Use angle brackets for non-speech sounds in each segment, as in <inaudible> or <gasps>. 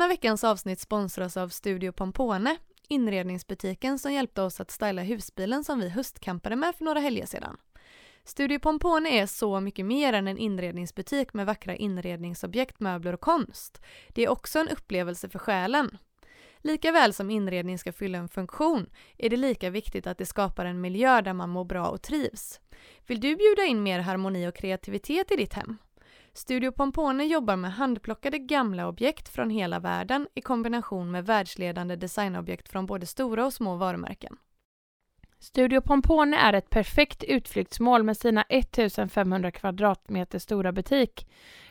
Denna veckans avsnitt sponsras av Studio Pompone, inredningsbutiken som hjälpte oss att styla husbilen som vi höstkampade med för några helger sedan. Studio Pompone är så mycket mer än en inredningsbutik med vackra inredningsobjekt, möbler och konst. Det är också en upplevelse för själen. Lika väl som inredning ska fylla en funktion är det lika viktigt att det skapar en miljö där man mår bra och trivs. Vill du bjuda in mer harmoni och kreativitet i ditt hem? Studio Pompone jobbar med handplockade gamla objekt från hela världen i kombination med världsledande designobjekt från både stora och små varumärken. Studio Pompone är ett perfekt utflyktsmål med sina 1500 kvadratmeter stora butik.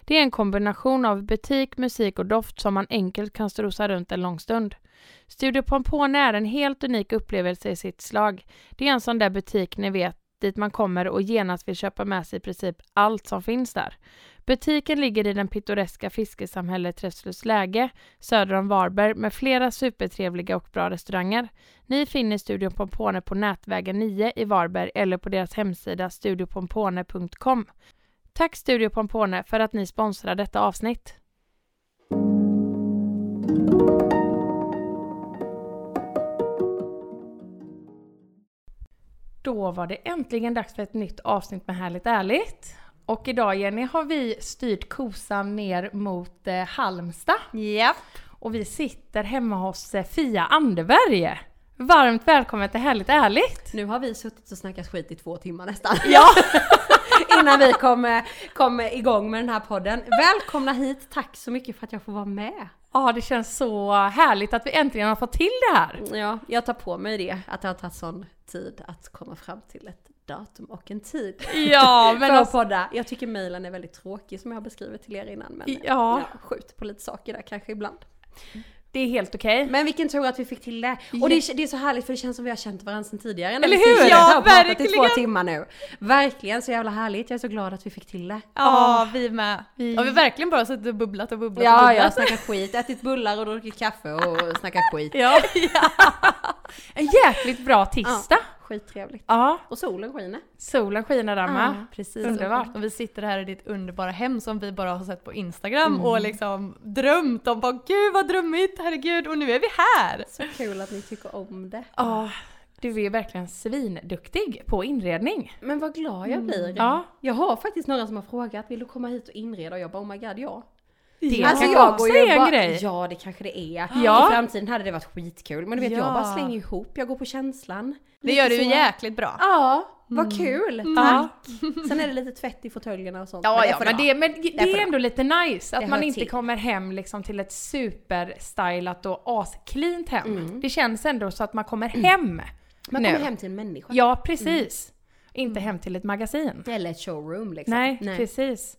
Det är en kombination av butik, musik och doft som man enkelt kan strosa runt en lång stund. Studio Pompone är en helt unik upplevelse i sitt slag. Det är en sån där butik ni vet dit man kommer och genast vill köpa med sig i princip allt som finns där. Butiken ligger i den pittoreska fiskesamhället Träslövsläge söder om Varberg med flera supertrevliga och bra restauranger. Ni finner Studio Pompone på Nätvägen 9 i Varberg eller på deras hemsida studiopompone.com. Tack Studio Pompone för att ni sponsrar detta avsnitt. Då var det äntligen dags för ett nytt avsnitt med Härligt Ärligt. Och idag Jenny har vi styrt kosan ner mot eh, Halmstad. Japp. Och vi sitter hemma hos eh, Fia Anderberg. Varmt välkommen till Härligt Ärligt! Nu har vi suttit och snackat skit i två timmar nästan. <laughs> Ja! <laughs> Innan vi kom, kom igång med den här podden. Välkomna hit, tack så mycket för att jag får vara med. Ja, det känns så härligt att vi äntligen har fått till det här. Ja, jag tar på mig det, att det har tagit sån tid att komma fram till ett datum och en tid. Ja, <laughs> men för att alltså, podda. Jag tycker mejlen är väldigt tråkig som jag har beskrivit till er innan. Men Ja. ja, skjut på lite saker där kanske ibland. Det är helt okej. Men vilken tur att vi fick till det. Och det är, det är så härligt för det känns som vi har känt varandra sedan tidigare. Eller hur? Ja, och pratat i två verkligen. timmar nu. Verkligen så jävla härligt. Jag är så glad att vi fick till det. Ja, vi med. Vi- Ja, vi har verkligen bara suttit och bubblat och bubblat och Ja, bubblat. jag har snackat skit, ätit bullar och druckit kaffe och snackat skit. Ja. <laughs> En jäkligt bra tisdag. Skittrevligt. Ja, Och solen skiner. solen skiner där med. Ja, precis. Underbart. Och vi sitter här i ditt underbara hem som vi bara har sett på Instagram Mm. och liksom drömt om. Bara, Gud vad drömmigt, herregud och nu är vi här! Så kul att ni tycker om det. Ja, du är verkligen svinduktig på inredning. Men vad glad jag blir. Ja, Jag har faktiskt några som har frågat, vill du komma hit och inreda? Och jag bara, oh my god, ja. det Alltså, kanske jag också är en bara- grej. Ja, det kanske det är. Ja. I framtiden hade det varit skitkul. Men du vet, jag Ja. bara slänger ihop. Jag går på känslan. Det gör du ju jäkligt bra. Ja, vad kul. Ja. Sen är det lite tvätt i fåtöljerna och sånt. Ja, men vara. det, men det är ändå lite nice att Det man inte till. kommer hem liksom till ett superstylat och ascleant hem. Mm. Det känns ändå så att man kommer hem. Man nu. kommer hem till en människa. Ja, precis. Inte hem till ett magasin. Eller ett showroom liksom. Nej, precis.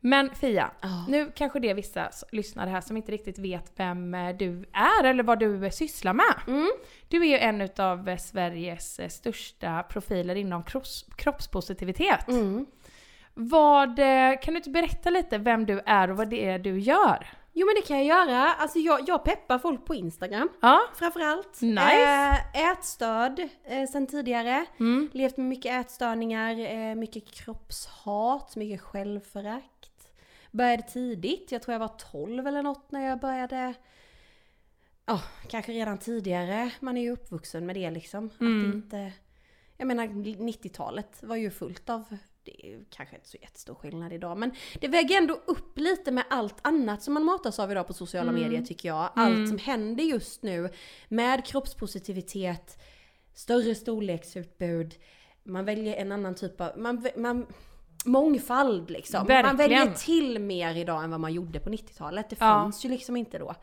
Men Fia, Ja. nu kanske det är vissa lyssnare här som inte riktigt vet vem eh, du är eller vad du eh, sysslar med. Mm. Du är ju en utav eh, Sveriges största profiler inom kropps, kroppspositivitet. Mm. Vad, kan du inte berätta lite vem du är och vad det är du gör? Jo men det kan jag göra. Alltså jag, jag peppar folk på Instagram. Ja. Framförallt. Nice. Eh, ätstöd eh, sen tidigare. Mm. Levt med mycket ätstörningar, eh, mycket kroppshat, mycket självförakt. Började tidigt, jag tror jag var 12 eller något när jag började. Ja, kanske redan tidigare. Man är ju uppvuxen med det liksom. Mm. Att inte... Jag menar 90-talet var ju fullt av det är kanske inte så jättestor skillnad idag men det väger ändå upp lite med allt annat som man matas av idag på sociala Mm. medier tycker jag. Allt som händer just nu med kroppspositivitet, större storleksutbud, man väljer en annan typ av, man, man mångfald liksom. Man Verkligen. väljer till mer idag än vad man gjorde på 90-talet. Det Ja. fanns ju liksom inte då.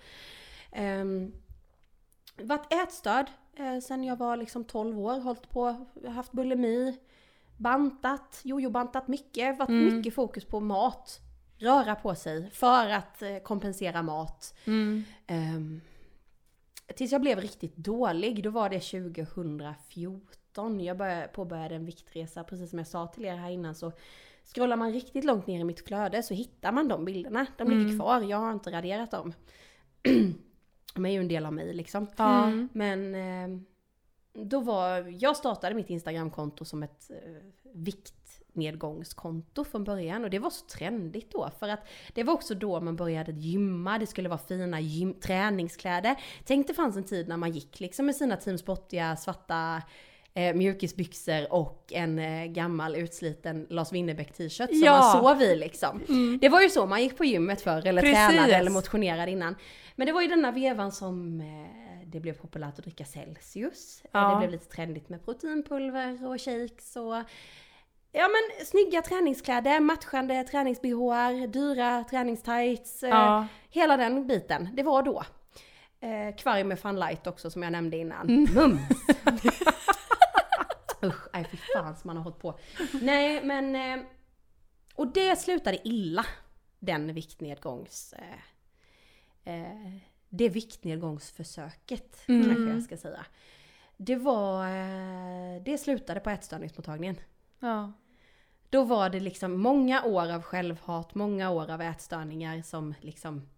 Ehm, varit ätstörd eh, sen jag var liksom 12 år, hållit på, haft bulimi, bantat, jojo-bantat mycket, varit Mm. mycket fokus på mat. Röra på sig för att eh, kompensera mat. Mm. Ehm, tills jag blev riktigt dålig, då var det 2014. Jag började, påbörjade en viktresa, precis som jag sa till er här innan så scrollar man riktigt långt ner i mitt flöde så hittar man de bilderna. De ligger Mm. kvar, jag har inte raderat dem. <clears throat> de är ju en del av mig liksom. Mm. Men eh, då var, jag startade mitt Instagramkonto som ett eh, viktnedgångskonto från början och det var så trendigt då för att det var också då man började gymma, det skulle vara fina gym, träningskläder. Tänk det fanns en tid när man gick liksom med sina Team Sportiga svarta eh, mjukisbyxor och en eh, gammal utsliten Lars Winnerbäck t-shirt som Ja. man sov i liksom. Mm. Det var ju så man gick på gymmet förr eller Precis. tränade eller motionerade innan. Men det var ju denna vevan som eh, det blev populärt att dricka Celsius. Eh, Ja. Det blev lite trendigt med proteinpulver och shakes och Ja men snygga träningskläder, matchande träningsbhar, dyra träningstights. eh, Ja. Hela den biten. Det var då. Eh, kvarg med Fun Light också som jag nämnde innan. Mm. Mums! <laughs> Usch, nej fy fan som man har hållit på. Nej men... Eh, och det slutade illa. Den viktnedgångs... Eh, eh, det viktnedgångsförsöket Mm. kanske jag ska säga. Det var... Det slutade på ätstörningsmottagningen. Ja. Då var det liksom många år av självhat, många år av ätstörningar som liksom...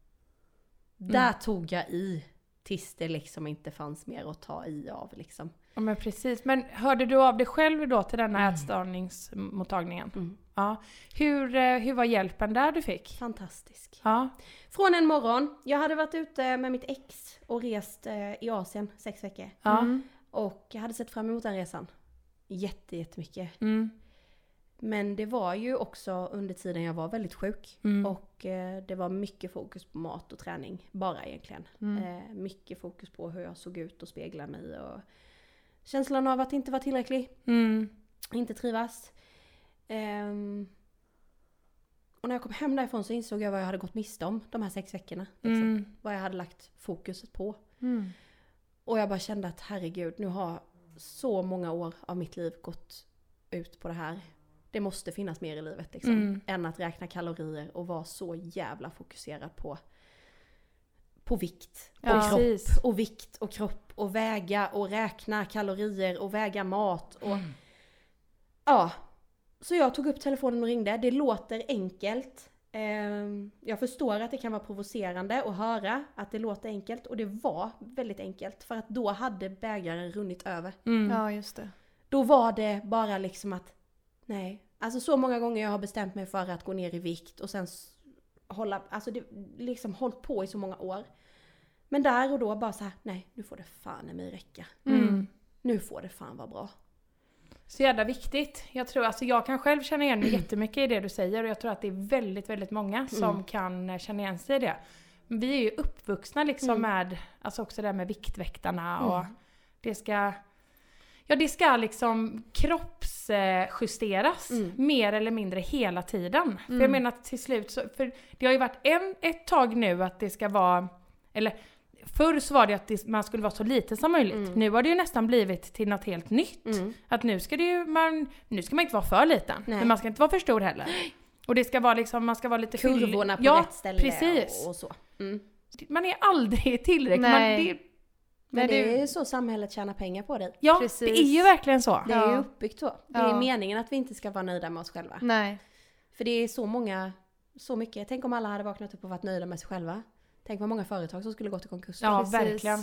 Där tog jag i. Tills det liksom inte fanns mer att ta i av liksom. ja, men precis. Men hörde du av dig själv då till denna ätstörningsmottagningen? Mm. Ja. Hur, eh, hur var hjälpen där du fick? Fantastisk. Ja. Från en morgon, jag hade varit ute med mitt ex och rest eh, i Asien sex veckor. Ja. Mm. Och jag hade sett fram emot den resan. Jätte, jättemycket. Mm. Men det var ju också under tiden jag var väldigt sjuk. Mm. Och eh, det var mycket fokus på mat och träning. Bara egentligen. Mm. Eh, mycket fokus på hur jag såg ut och speglade mig. Och känslan av att inte vara tillräcklig. Mm. Inte trivas. Ehm, och när jag kom hem därifrån så insåg jag vad jag hade gått miste om de här sex veckorna. Liksom. Mm. Vad jag hade lagt fokuset på. Mm. Och jag bara kände att herregud, nu har så många år av mitt liv gått ut på det här. Det måste finnas mer i livet liksom. Mm. Än att räkna kalorier och vara så jävla fokuserad på, på vikt. Och Ja. kropp. Precis. Och vikt och kropp och väga och räkna kalorier och väga mat. Och, Ja. Så jag tog upp telefonen och ringde. Det låter enkelt. Ehm, Jag förstår att det kan vara provocerande att höra att det låter enkelt och det var väldigt enkelt för att då hade bägaren runnit över. Mm. Ja, just det. Då var det bara liksom att nej. Alltså så många gånger jag har bestämt mig för att gå ner i vikt och sen hålla, alltså det liksom hållit på i så många år. Men där och då bara så här, nej nu får det fan i mig räcka. Mm. Nu får det fan vara bra. Så jävla viktigt. Jag tror, alltså jag kan själv känna igen mig jättemycket i det du säger och jag tror att det är väldigt, väldigt många som Mm. kan eh, känna igen sig i det. Vi är ju uppvuxna liksom Mm. med, alltså också det här med Viktväktarna och Mm. det ska, ja det ska liksom kroppsjusteras Mm. mer eller mindre hela tiden. För jag Mm. menar att till slut så, för det har ju varit en, ett tag nu att det ska vara, eller Förr så var det att det, man skulle vara så liten som möjligt. Mm. Nu har det ju nästan blivit till något helt nytt. Mm. Att nu ska det ju, man, nu ska man inte vara för liten. Nej. Men man ska inte vara för stor heller. Och det ska vara liksom, man ska vara lite. Kurvorna på ja, rätt ställe precis. och, så. Mm. Man är aldrig tillräcklig. Nej. Man, det, Men det du- är så samhället tjänar pengar på dig. ja, Precis. det är ju verkligen så. Det är ju Ja. uppbyggt så. Det Ja. är meningen att vi inte ska vara nöjda med oss själva. Nej. För det är så många, så mycket. Tänk om alla hade vaknat upp och varit nöjda med sig själva. Tänk vad många företag som skulle gått i konkurs. Ja, Precis. verkligen.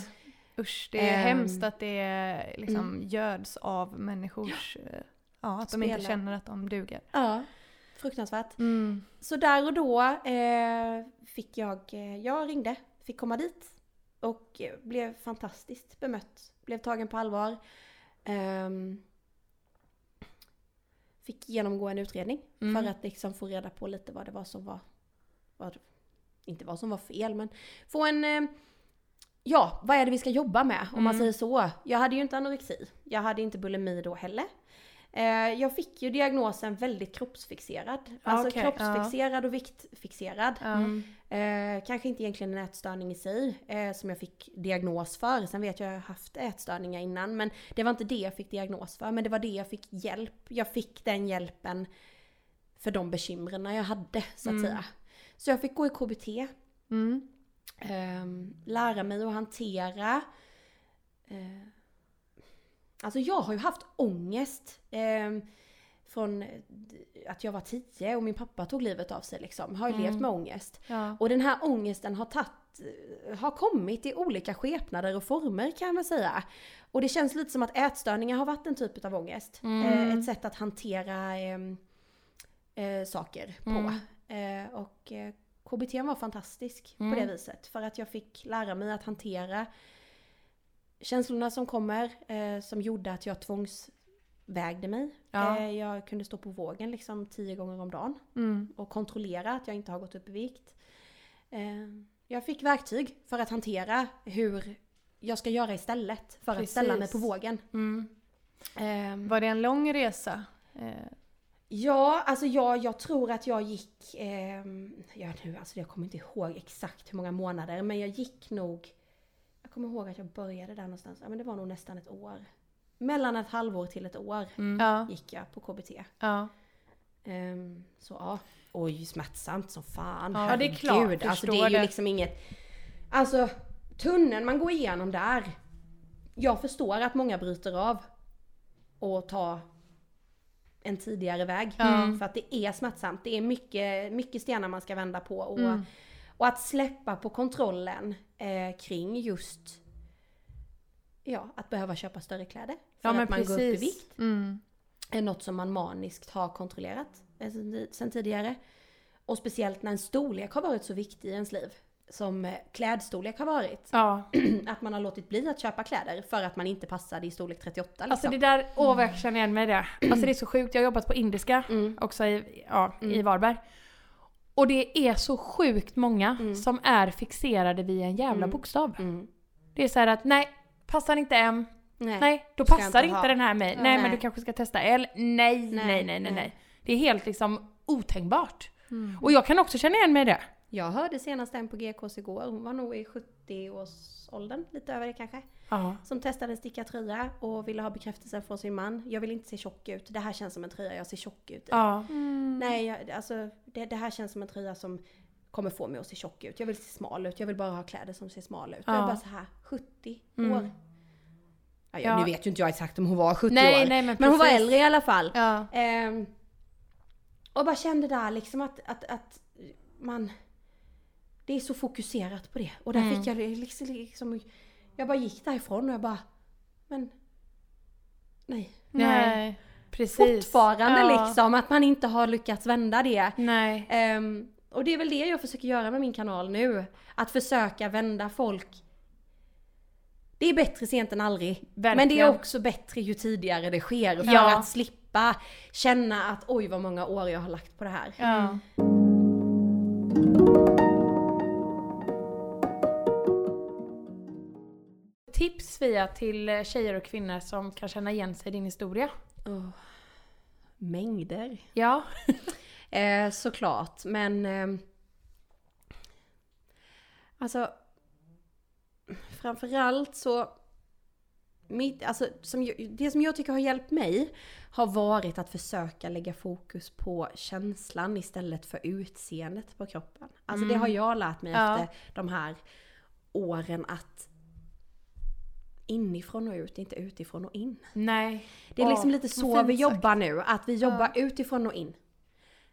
Usch, det är Ehm. hemskt att det liksom Mm. göds av människors... eh, Ja, att de inte känner att de duger. Ja, fruktansvärt. Mm. Så där och då eh, fick jag, eh, jag ringde, fick komma dit och blev fantastiskt bemött. Blev tagen på allvar. Ehm, fick genomgå en utredning Mm. för att liksom få reda på lite vad det var som var, vad, inte vad som var fel men få en, eh, ja vad är det vi ska jobba med om man Mm. säger så. Jag hade ju inte anorexi, jag hade inte bulimi då heller. Eh, jag fick ju diagnosen väldigt kroppsfixerad. Alltså okej, kroppsfixerad och viktfixerad. Ja. Mm. Eh, kanske inte egentligen en ätstörning i sig eh, som jag fick diagnos för. Sen vet jag att jag har haft ätstörningar innan men det var inte det jag fick diagnos för. Men det var det jag fick hjälp. Jag fick den hjälpen för de bekymren jag hade så att Mm. säga. Så jag fick gå i KBT. Mm. ehm, lära mig att hantera. Eh, alltså jag har ju haft ångest. ehm, från att jag var tio och min pappa tog livet av sig liksom. Har ju Mm. levt med ångest. Ja. Och den här ångesten har tagit, har kommit i olika skepnader och former kan man säga. Och det känns lite som att ätstörningar har varit en typ av ångest. Mm. Eh, ett sätt att hantera eh, eh, saker på. Mm. Eh, och eh, KBT var fantastisk Mm. på det viset. För att jag fick lära mig att hantera känslorna som kommer. Eh, som gjorde att jag tvångsvägde mig. Ja. Eh, jag kunde stå på vågen liksom tio gånger om dagen Mm. och kontrollera att jag inte har gått upp i vikt. Eh, Jag fick verktyg för att hantera hur jag ska göra istället för att ställa mig Precis. på vågen. Mm. Eh, Var det en lång resa? Eh, Ja, alltså jag, jag tror att jag gick, eh, ja nu alltså jag kommer inte ihåg exakt hur många månader men jag gick nog, jag kommer ihåg att jag började där någonstans, ja men det var nog nästan ett år. Mellan ett halvår till ett år Mm. gick jag på KBT. Ja. Ehm, så ja, oj smärtsamt som fan. Ja, det är klart, Herregud, Alltså det är ju det. liksom inget, alltså tunneln man går igenom där. Jag förstår att många bryter av och tar en tidigare väg. Ja. För att det är smärtsamt. Det är mycket, mycket stenar man ska vända på. Och, Mm. och att släppa på kontrollen eh, kring just Ja, att behöva köpa större kläder. För Ja att man går upp i precis. vikt Mm. är något som man maniskt har kontrollerat eh, sen, tidigare. Och speciellt när en storlek har varit så viktig i ens liv. Som eh, klädstorlek har varit. Ja. <clears throat> Att man har låtit bli att köpa kläder för att man inte passade i storlek 38 liksom. Alltså det där, åh vad jag känner igen mig i det. Alltså det är så sjukt, jag har jobbat på indiska Mm. också i, ja, i Mm. Varberg. Och det är så sjukt många Mm. som är fixerade vid en jävla Mm. bokstav. Mm. Det är så här att nej, passar inte M, Nej. nej då passar inte inte den här mig. Ja. nej men Nej. du kanske ska testa L. Nej, nej, nej, nej, nej. nej. nej. Det är helt liksom otänkbart. Mm. Och jag kan också känna igen mig i det. Jag hörde senast en på GKs igår, hon var nog i 70-årsåldern, lite över det kanske. Ja. Som testade en stickad tröja och ville ha bekräftelse från sin man. Jag vill inte se tjock ut, det här känns som en tröja jag ser tjock ut i. Mm. Nej, jag, alltså det, det här känns som en tröja som kommer få mig att se tjock ut. Jag vill se smal ut, jag vill bara ha kläder som ser smal ut. Ja. Jag är bara så här 70 Mm. år. Ja, Ja. Nu vet ju inte jag exakt om hon var 70 Nej, år. nej men men hon var äldre i alla fall. Ja. Ehm, och bara kände där liksom att, att, att man... Det är så fokuserat på det. Och där Mm. fick jag liksom, liksom... Jag bara gick därifrån och jag bara... Men... Nej. Nej. Precis. Fortfarande Ja. liksom att man inte har lyckats vända det. Nej. Ehm, och det är väl det jag försöker göra med min kanal nu. Att försöka vända folk. Det är bättre sent än aldrig. Men det är Verkligen. också bättre ju tidigare det sker. För Ja. att slippa känna att oj vad många år jag har lagt på det här. Ja. Tips Fia till eh, tjejer och kvinnor som kan känna igen sig i din historia? Åh, mängder. Ja. <laughs> Eh, såklart, men... ehm, alltså... Framförallt så... Mitt, alltså, som, det som jag tycker har hjälpt mig har varit att försöka lägga fokus på känslan istället för utseendet på kroppen. Alltså det Mm. har jag lärt mig Ja. efter de här åren att inifrån och ut, inte utifrån och in. Nej. Det är Åh, liksom lite så vi sagt. jobbar nu, att vi jobbar utifrån och in.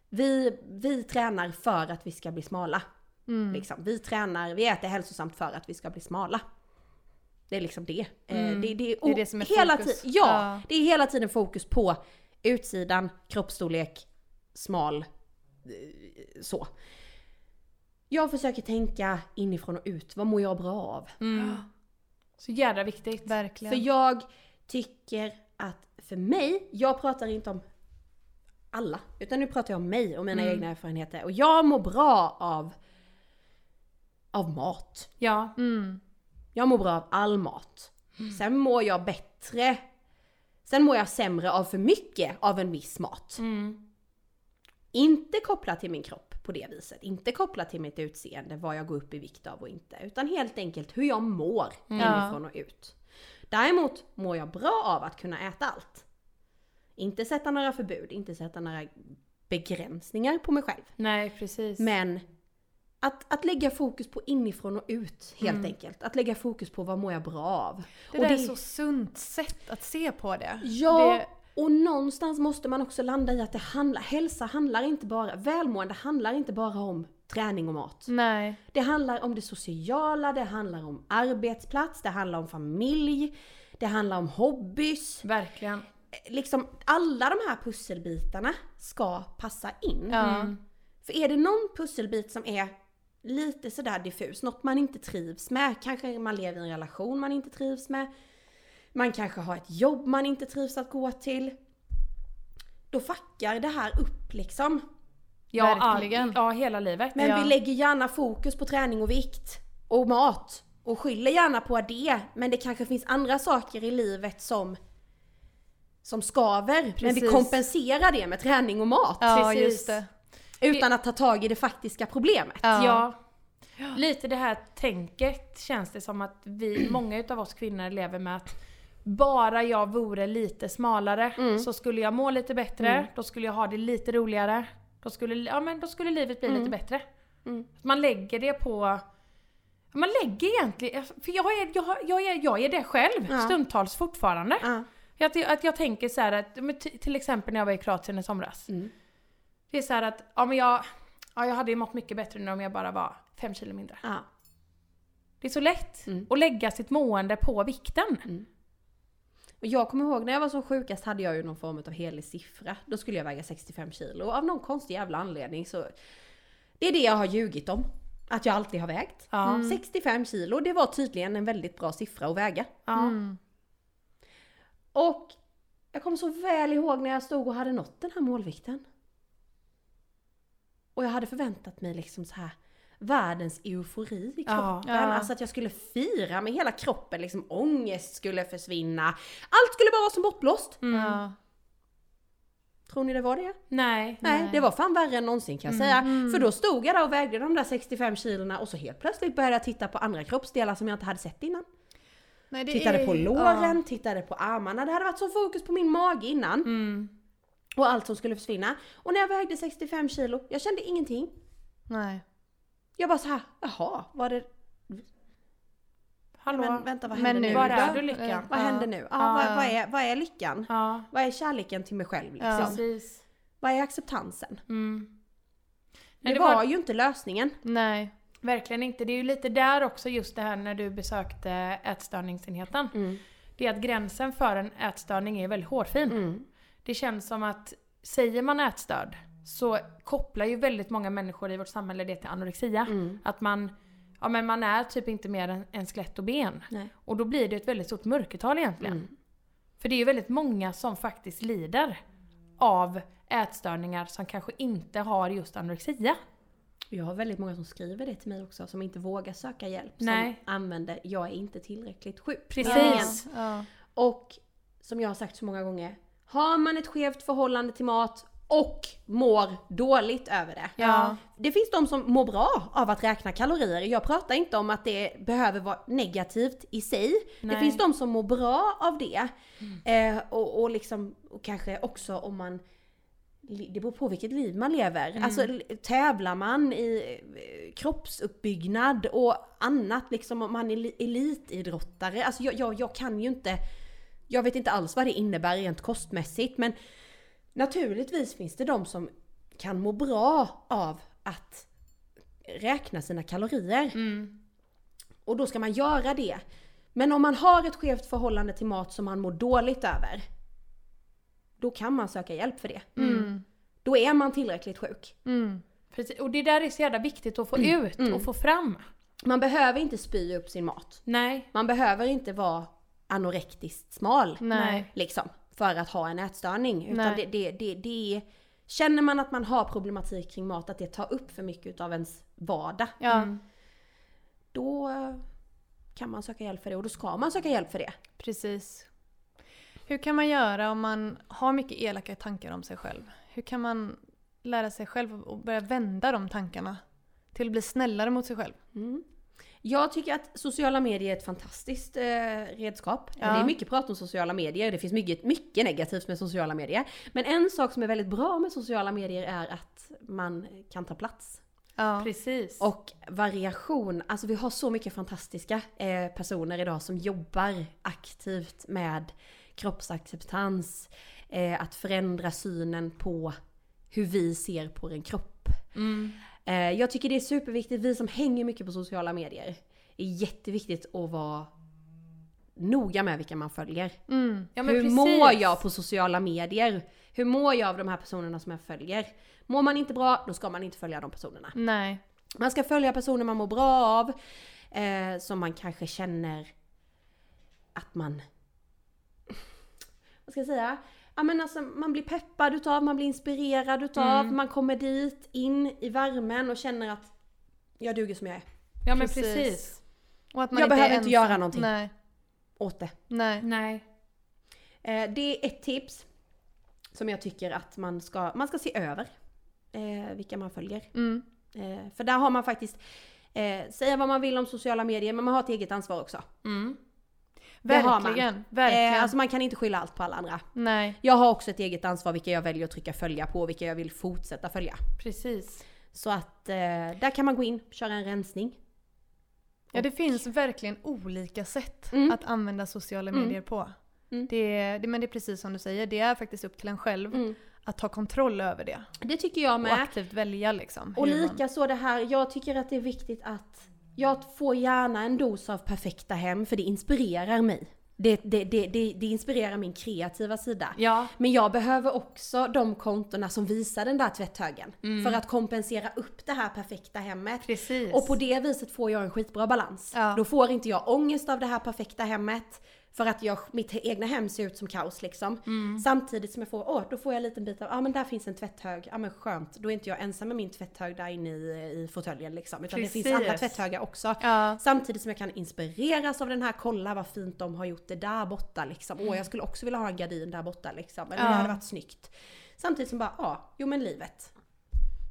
Vi, vi tränar för att vi ska bli smala. Mm. Liksom. Vi tränar, vi äter hälsosamt för att vi ska bli smala. Det är liksom det. Eh, Mm. Det, det, är, Det är det som är hela fokus. ja, Ja. det är hela tiden fokus på utsidan, kroppsstorlek, smal, eh, så. Jag försöker tänka inifrån och ut, vad mår jag bra av? Mm. Så jävla viktigt. Verkligen. För jag tycker att för mig, jag pratar inte om alla, utan nu pratar jag om mig och mina Mm. egna erfarenheter. Och jag mår bra av, av mat. Ja. Mm. Jag mår bra av all mat. Sen mår jag bättre Sen mår jag sämre av för mycket av en viss mat. Mm. Inte kopplat till min kropp på det viset. Inte kopplat till mitt utseende, vad jag går upp i vikt av och inte. Utan helt enkelt hur jag mår inifrån och ut. Däremot mår jag bra av att kunna äta allt. Inte sätta några förbud, inte sätta några begränsningar på mig själv. Nej, precis. Men att, att lägga fokus på inifrån och ut helt Mm. enkelt. Att lägga fokus på vad mår jag bra av. Det Och där är det- så sunt sätt att se på det. Ja, Det, och någonstans måste man också landa i att det handlar, hälsa handlar inte bara, välmående handlar inte bara om träning och mat. nej. Det handlar om det sociala, det handlar om arbetsplats, det handlar om familj, det handlar om hobbys. Verkligen. Liksom alla de här pusselbitarna ska passa in. Ja. Mm. För är det någon pusselbit som är lite sådär diffus, något man inte trivs med, kanske man lever i en relation man inte trivs med, man kanske har ett jobb man inte trivs att gå till. Då fuckar det här upp liksom. Ja, Verkligen. All, ja, hela livet. Men Ja. vi lägger gärna fokus på träning och vikt och mat och skyller gärna på det. Men det kanske finns andra saker i livet som som skaver. Men vi Precis. kompenserar det med träning och mat. Ja, Precis. just det. Utan att ta tag i det faktiska problemet. Ja. Ja. Lite det här tänket känns det som att vi, många utav oss kvinnor lever med att bara jag vore lite smalare Mm. så skulle jag må lite bättre, då skulle jag ha det lite roligare. Då skulle, ja, men då skulle livet bli lite bättre. Mm. Man lägger det på... Man lägger egentligen... För jag är, jag, jag är, jag är det själv Ja. stundtals fortfarande. Ja. Att, jag, att jag tänker så här att, till exempel när jag var i Kroatien i somras. Mm. Det är så här att, ja men jag, ja, jag hade ju mått mycket bättre nu om jag bara var fem kilo mindre. Ja. Det är så lätt Mm. att lägga sitt mående på vikten. Och jag kommer ihåg när jag var som sjukast hade jag ju någon form av helig siffra. Då skulle jag väga 65 kilo. Och av någon konstig jävla anledning så... Det är det jag har ljugit om. Att jag alltid har vägt. Ja. 65 kilo, det var tydligen en väldigt bra siffra att väga. Mm. Och jag kommer så väl ihåg när jag stod och hade nått den här målvikten. Och jag hade förväntat mig liksom så här världens eufori i kroppen. Ja, ja. Alltså att jag skulle fira med hela kroppen, liksom ångest skulle försvinna. Allt skulle bara vara som bortblåst. Mm. Ja. Tror ni det var det? Nej. Nej, Nej. det var fan värre än någonsin kan jag säga. För då stod jag där och vägde de där 65 kilorna och så helt plötsligt började jag titta på andra kroppsdelar som jag inte hade sett innan. Nej, det Tittade är- på låren, tittade på armarna. Det hade varit så fokus på min mage innan. Mm. Och allt som skulle försvinna. Och när jag vägde 65 kilo, jag kände ingenting. Ja. Nej. Jag bara så här, jaha, var det... Hallå? Men vänta, vad Men händer nu nu? Var är du lyckan? Vad Ja. händer nu? Ja, Ja. vad, vad, är, vad är lyckan? Ja, Vad är kärleken till mig själv liksom? Ja. precis. Vad är acceptansen? Mm. Det, Nej, det var, var- ju inte lösningen. Nej. Verkligen inte. Det är ju lite där också just det här när du besökte ätstörningsenheten. Mm. Det är att gränsen för en ätstörning är väldigt hårfin. Mm. Det känns som att säger man ätstörd så kopplar ju väldigt många människor i vårt samhälle det till anorexia. Mm. Att man, ja men man är typ inte mer än, än skelett och ben. Nej. Och då blir det ett väldigt stort mörkertal egentligen. Mm. För det är ju väldigt många som faktiskt lider av ätstörningar som kanske inte har just anorexia. Jag har väldigt många som skriver det till mig också, som inte vågar söka hjälp. Nej. Som använder, jag är inte tillräckligt sjuk. Precis. Ja. Och som jag har sagt så många gånger, har man ett skevt förhållande till mat och mår dåligt över det. Ja. Det finns de som mår bra av att räkna kalorier. Jag pratar inte om att det behöver vara negativt i sig. Det Nej. finns de som mår bra av det. Eh, och, och liksom, och kanske också om man det beror på vilket liv man lever. Alltså l- tävlar man i eh, kroppsuppbyggnad och annat liksom om man är li- elitidrottare. Alltså jag, jag, jag kan ju inte, jag vet inte alls vad det innebär rent kostmässigt men naturligtvis finns det de som kan må bra av att räkna sina kalorier. Mm. Och då ska man göra det. Men om man har ett skevt förhållande till mat som man mår dåligt över, då kan man söka hjälp för det. Mm. Då är man tillräckligt sjuk. Mm. Precis. Och det där är så jävla viktigt att få ut Mm. och få fram. Man behöver inte spy upp sin mat. Nej. Man behöver inte vara anorektiskt smal. Nej. Liksom, för att ha en ätstörning. Utan det, det, det, det är, Känner man att man har problematik kring mat, att det tar upp för mycket av ens vardag. Ja. Mm. Då eh, kan man söka hjälp för det och då ska man söka hjälp för det. Precis. Hur kan man göra om man har mycket elaka tankar om sig själv? Hur kan man lära sig själv att börja vända de tankarna till att bli snällare mot sig själv? Mm. Jag tycker att sociala medier är ett fantastiskt eh, redskap. Ja. Det är mycket prat om sociala medier, det finns mycket, mycket negativt med sociala medier. Men en sak som är väldigt bra med sociala medier är att man kan ta plats. Ja. Precis. Och variation, alltså vi har så mycket fantastiska eh, personer idag som jobbar aktivt med kroppsacceptans, eh, att förändra synen på hur vi ser på en kropp. Mm. Eh, jag tycker det är superviktigt, vi som hänger mycket på sociala medier, är jätteviktigt att vara noga med vilka man följer. Mm. Ja, Hur precis. mår jag på sociala medier? Hur mår jag av de här personerna som jag följer? Mår man inte bra, då ska man inte följa de personerna. Nej. Man ska följa personer man mår bra av, eh, som man kanske känner att man... <laughs> Vad ska jag säga? Ja men alltså man blir peppad utav, man blir inspirerad utav, Mm. man kommer dit in i värmen och känner att jag duger som jag är. Ja men Precis. precis. Och att man Jag inte behöver inte göra någonting. Nej. Åt det. Nej. Nej. Eh, det är ett tips som jag tycker att man ska, man ska se över. Eh, vilka man följer. Mm. Eh, för där har man faktiskt, eh, säga vad man vill om sociala medier, men man har ett eget ansvar också. Mm. Verkligen. Verkligen. Eh, alltså man kan inte skylla allt på alla andra. Nej. Jag har också ett eget ansvar vilka jag väljer att trycka följa på och vilka jag vill fortsätta följa. Precis. Så att eh, där kan man gå in, köra en rensning. Ja, det finns verkligen olika sätt Mm. att använda sociala Mm. medier på. Mm. Det, det, men det är precis som du säger, det är faktiskt upp till en själv att ta kontroll över det. Det tycker jag Och med. aktivt välja liksom. Och hur man- lika så det här, jag tycker att det är viktigt att jag får gärna en dos av perfekta hem för det inspirerar mig. Det, det, det, det, inspirerar min kreativa sida. Ja. Men jag behöver också de kontona som visar den där tvätthögen. För att kompensera upp det här perfekta hemmet. Precis. Och på det viset får jag en skitbra balans. Ja. Då får inte jag ångest av det här perfekta hemmet. För att jag, mitt egna hem ser ut som kaos liksom. Mm. Samtidigt som jag får, åh, då får jag en liten bit av, ja ah, men där finns en tvätthög, ja men skönt. Då är inte jag ensam med min tvätthög där inne i, i fåtöljen liksom. Utan det finns Precis. andra tvätthögar också. Ja. Samtidigt som jag kan inspireras av den här, kolla vad fint de har gjort det där borta liksom. Åh jag skulle också vilja ha en gardin där borta liksom. Eller Ja. det hade varit snyggt. Samtidigt som bara, ja, jo men livet.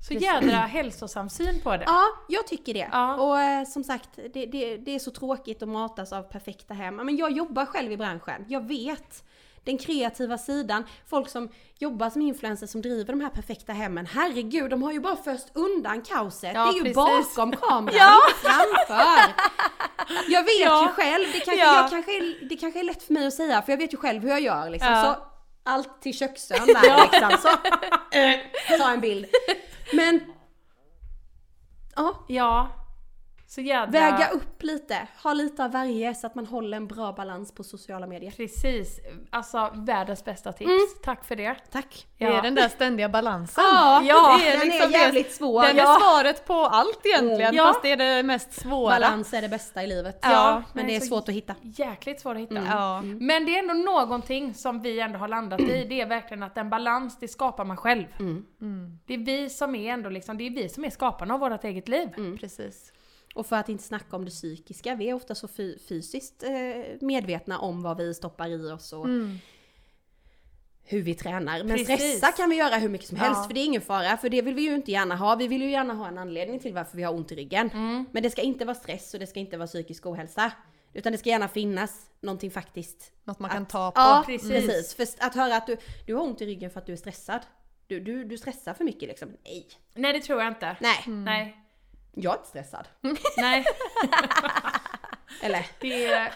Så jädra hälsosam syn på det. Ja, jag tycker det. Ja. Och eh, som sagt, det, det, det är så tråkigt att matas av perfekta hem. Men jag jobbar själv i branschen. Jag vet. Den kreativa sidan, folk som jobbar som influencers som driver de här perfekta hemmen. Herregud, de har ju bara först undan kaoset. Ja, det är ju precis. bakom kameran, <laughs> Ja. inte framför. Jag vet Ja. ju själv, det kanske, Ja. kanske, är- det kanske är lätt för mig att säga för jag vet ju själv hur jag gör liksom. Så allt till köksön där liksom. Så, eh, <laughs> ta en bild. Men, ja. Ja. Så jädra... Väga upp lite, ha lite av varje så att man håller en bra balans på sociala medier. Precis. Alltså världens bästa tips. Mm. Tack för det. Tack! Det är den där ständiga balansen. Ja, <laughs> Ja, det är den liksom är jävligt svår. Den är svaret på allt egentligen, Ja. fast det är det mest svåra. Balans är det bästa i livet. Ja, men det är svårt att hitta. Jäkligt svårt att hitta. Mm. Ja. Men det är ändå någonting som vi ändå har landat i. Det är verkligen att en balans, det skapar man själv. Mm. Mm. Det är vi som är ändå liksom, det är vi som är skaparna av vårt eget liv. Mm. Precis. Och för att inte snacka om det psykiska, vi är ofta så fy- fysiskt eh, medvetna om vad vi stoppar i oss och Mm. hur vi tränar. Men Precis. stressa kan vi göra hur mycket som helst Ja. för det är ingen fara, för det vill vi ju inte gärna ha. Vi vill ju gärna ha en anledning till varför vi har ont i ryggen. Mm. Men det ska inte vara stress och det ska inte vara psykisk ohälsa. Utan det ska gärna finnas någonting faktiskt Något man Att- kan ta på. Ja, precis. precis. För att höra att du, du har ont i ryggen för att du är stressad. Du, du, du stressar för mycket liksom. Nej. Nej det tror jag inte. Nej, Nej. Jag är inte stressad. <laughs> Nej. <laughs> Eller, Det...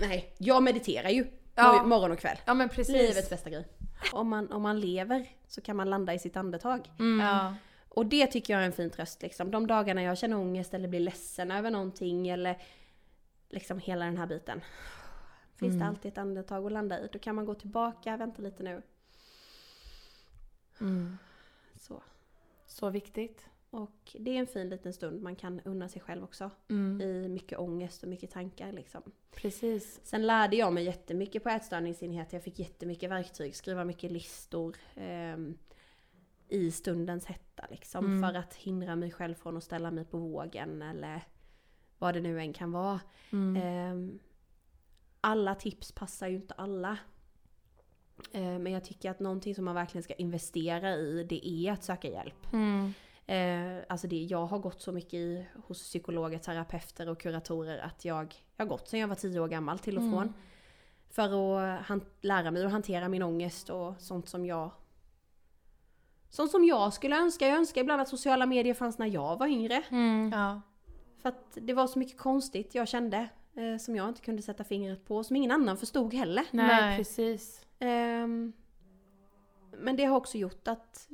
nej. Jag mediterar ju Ja. mor- morgon och kväll. Ja men precis. Livets bästa grej. Om man, om man lever så kan man landa i sitt andetag. Mm. Ja. Och det tycker jag är en fin tröst liksom. De dagarna jag känner ångest eller blir ledsen över någonting eller liksom hela den här biten. Finns det alltid ett andetag att landa i. Då kan man gå tillbaka, vänta lite nu. Mm. Så. Så viktigt. Och det är en fin liten stund man kan unna sig själv också. Mm. I mycket ångest och mycket tankar liksom. Precis. Sen lärde jag mig jättemycket på ätstörningsenheten. Jag fick jättemycket verktyg, skriva mycket listor. ehm, I stundens hetta liksom. Mm. För att hindra mig själv från att ställa mig på vågen eller vad det nu än kan vara. Mm. Ehm, alla tips passar ju inte alla. Eh, men jag tycker att någonting som man verkligen ska investera i det är att söka hjälp. Mm. Eh, alltså det, jag har gått så mycket i, hos psykologer, terapeuter och kuratorer att jag, jag har gått sedan jag var tio år gammal till och från. Mm. För att han, lära mig att hantera min ångest och sånt som jag Sånt som jag skulle önska. Jag önskar ibland att sociala medier fanns när jag var yngre. Mm. Ja. För att det var så mycket konstigt jag kände. Eh, som jag inte kunde sätta fingret på. Som ingen annan förstod heller. Nej, Nej. precis. Ehm, men det har också gjort att,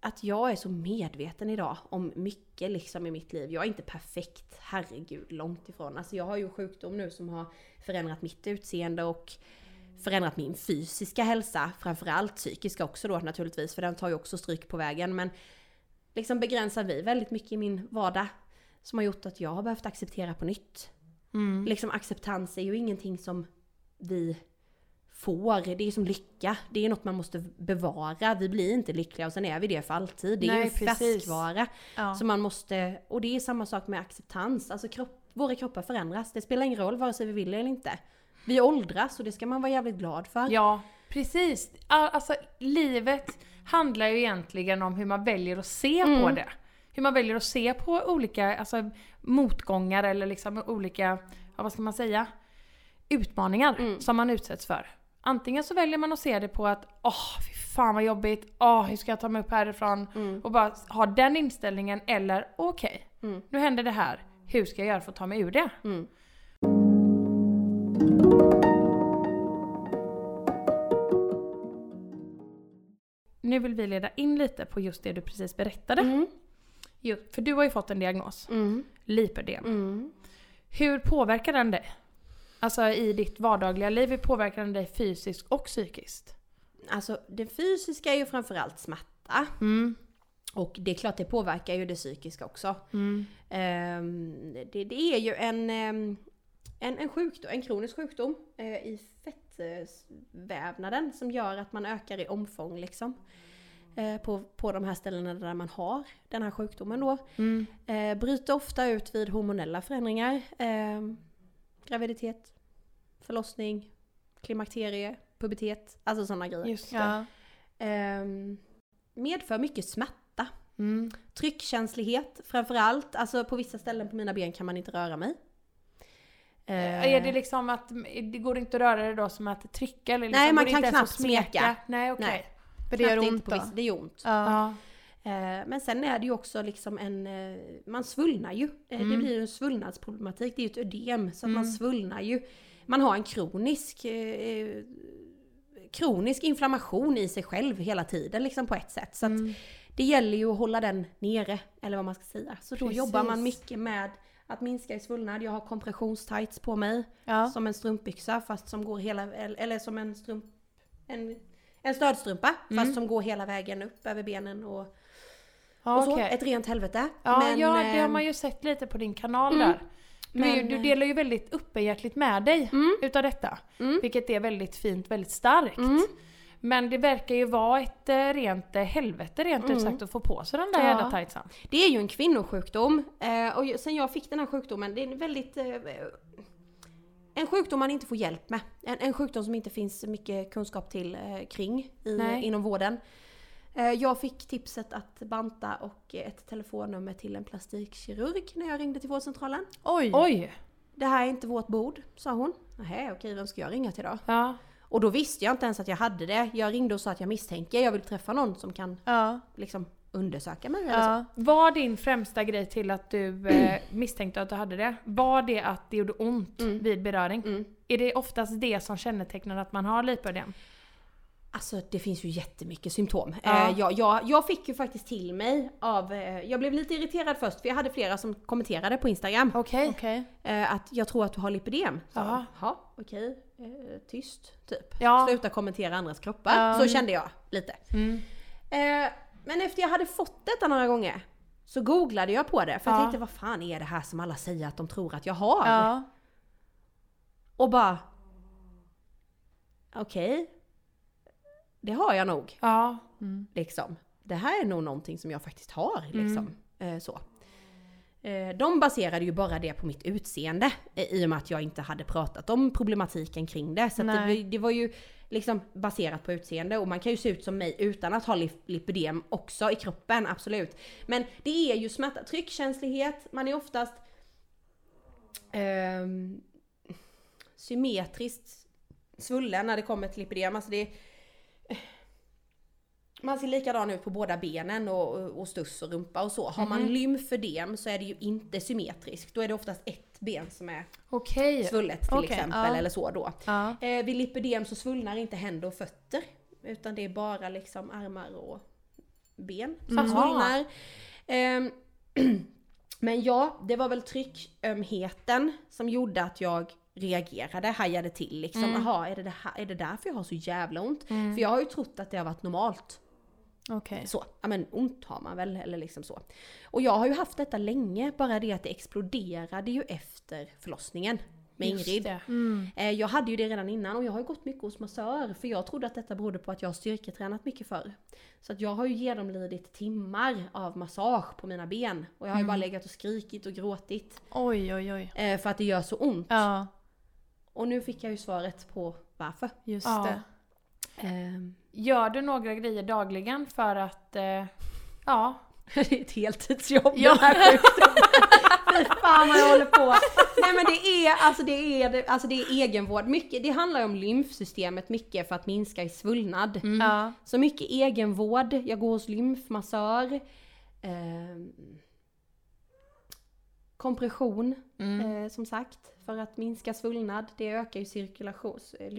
att jag är så medveten idag om mycket liksom i mitt liv. Jag är inte perfekt, herregud, långt ifrån. Alltså jag har ju sjukdom nu som har förändrat mitt utseende och förändrat min fysiska hälsa. Framförallt psykiska också då naturligtvis, för den tar ju också stryk på vägen. Men liksom begränsar vi väldigt mycket i min vardag. Som har gjort att jag har behövt acceptera på nytt. Mm. Liksom acceptans är ju ingenting som vi får. Det är som lycka. Det är något man måste bevara. Vi blir inte lyckliga och sen är vi det för alltid. Det är Nej, en precis. färskvara. Ja. Så man måste, och det är samma sak med acceptans. Alltså kropp, våra kroppar förändras. Det spelar ingen roll vare sig vi vill eller inte. Vi åldras och det ska man vara jävligt glad för. Ja, precis. All- Alltså livet handlar ju egentligen om hur man väljer att se på Mm. det. Hur man väljer att se på olika alltså, motgångar eller liksom olika, ja, vad ska man säga, utmaningar Mm. som man utsätts för. Antingen så väljer man att se det på att åh, fy fan vad jobbigt, åh, hur ska jag ta mig upp härifrån? Mm. Och bara ha den inställningen eller okej, Mm. nu händer det här, hur ska jag göra för att ta mig ur det? Mm. Nu vill vi leda in lite på just det du precis berättade. Mm. Jo, för du har ju fått en diagnos, Mm. lipödem. Mm. Hur påverkar den dig? Alltså i ditt vardagliga liv, hur påverkar den dig fysiskt och psykiskt? Alltså det fysiska är ju framförallt smärta. Mm. Och det är klart det påverkar ju det psykiska också. Mm. Ehm, det, det är ju en, ehm, en, en sjukdom, en kronisk sjukdom eh, i fettvävnaden som gör att man ökar i omfång liksom. Eh, på, på de här ställena där man har den här sjukdomen då. Mm. Eh, bryter ofta ut vid hormonella förändringar. Graviditet, förlossning, klimakterie, pubertet, alltså sådana grejer. Just det. Ja. Eh, medför mycket smärta. Mm. Tryckkänslighet framförallt. Alltså på vissa ställen på mina ben kan man inte röra mig. Eh, Är det liksom att, det går inte att röra det då som att trycka eller liksom, Nej, man kan knappt smeka. Nej okej. Nej. För det gör ont på då? vissa- Det gör ont. Ja. Eh, Men sen är det ju också liksom en, eh, man svullnar ju. Eh, Det Mm. blir ju en svullnadsproblematik, det är ju ett ödem. Så att man Mm. svullnar ju. Man har en kronisk, kronisk inflammation i sig själv hela tiden liksom på ett sätt. Så Mm. det gäller ju att hålla den nere, eller vad man ska säga. Så då Precis. jobbar man mycket med att minska i svullnad. Jag har kompressionstights på mig. Ja. Som en strumpbyxa fast som går hela, eller som en strump, en, en stödstrumpa Mm. fast som går hela vägen upp över benen och, Ja, och så. okej. Ett rent helvete. Ja, Men, ja, det har eh, man ju sett lite på din kanal mm. där. Du, men, du eh, delar ju väldigt öppenhjärtligt med dig Mm. utav detta. Mm. Vilket är väldigt fint, väldigt starkt. Mm. Men det verkar ju vara ett eh, rent helvete rent ut Mm. sagt att få på sig den där Ja. jävla tightsen. Det är ju en kvinnosjukdom. Och sen jag fick den här sjukdomen, det är en väldigt... En sjukdom man inte får hjälp med. En, en sjukdom som inte finns mycket kunskap till kring i, inom vården. Eh, jag fick tipset att banta och ett telefonnummer till en plastikkirurg när jag ringde till vårdcentralen. Oj! Oj! Det här är inte vårt bord, sa hon. Nej, okej, vem ska jag ringa till då? Ja. Och då visste jag inte ens att jag hade det. Jag ringde och sa att jag misstänker, jag vill träffa någon som kan Ja. liksom undersöka mig eller så. Ja. Var din främsta grej till att du eh, <clears throat> misstänkte att du hade det, var det att det gjorde ont Mm. vid beröring? Mm. Är det oftast det som kännetecknar att man har lipödem? Alltså det finns ju jättemycket symptom. Ja. Eh, jag, jag, jag fick ju faktiskt till mig av, eh, jag blev lite irriterad först för jag hade flera som kommenterade på Instagram Okej. Okej. eh, att jag tror att du har lipidem. Så, Jaha. Ja, okej, eh, tyst typ. Ja. Sluta kommentera andras kroppar. Ja. Så kände jag lite. Mm. Eh, men efter jag hade fått detta några gånger så googlade jag på det för jag Ja. tänkte vad fan är det här som alla säger att de tror att jag har? Ja. Och bara okej, det har jag nog. Ja. Mm. Liksom. Det här är nog någonting som jag faktiskt har. Mm. Liksom. Eh, så. Eh, de baserade ju bara det på mitt utseende eh, i och med att jag inte hade pratat om problematiken kring det. Så att det, det var ju liksom baserat på utseende och man kan ju se ut som mig utan att ha lip- lipödem också i kroppen, absolut. Men det är ju smärta, tryckkänslighet, man är oftast ehm, symmetriskt svullen när det kommer till lipödem. Alltså det man ser likadan ut på båda benen och, och stuss och rumpa och så. Har man lymfödem så är det ju inte symmetriskt. Då är det oftast ett ben som är Okej. svullet till Okej, exempel ja. eller så då. Ja. Eh, vid lipödem så svullnar inte händer och fötter. Utan det är bara liksom armar och ben som Mm. svullnar. Ehm, <clears throat> men ja, det var väl tryckömheten som gjorde att jag reagerade, hajade till liksom. Mm. Jaha, är det, det här, är det därför jag har så jävla ont? För jag har ju trott att det har varit normalt. Okej. Så, ja men ont har man väl eller liksom så. Och jag har ju haft detta länge, bara det att det exploderade ju efter förlossningen med Ingrid. Mm. Eh, Jag hade ju det redan innan och jag har ju gått mycket hos massör för jag trodde att detta berodde på att jag har styrketränat mycket förr. Så att jag har ju genomlidit timmar av massage på mina ben och jag har ju bara legat och skrikit och gråtit Oj, oj, oj. eh, för att det gör så ont. Ja, Och nu fick jag ju svaret på varför. just Ja. det. Ehm, Gör du några grejer dagligen för att, eh, ja, <laughs> det är ett heltidsjobb Ja. den här sjukdomen. <laughs> Fy fan vad jag håller på. Nej men det är, alltså det är, alltså det är egenvård. Mycket, det handlar ju om lymfsystemet mycket för att minska i svullnad. Ja. Så mycket egenvård, jag går hos lymfmassör. ehm, kompression, Mm. eh, som sagt, för att minska svullnad. Det ökar ju cirkulation, eh,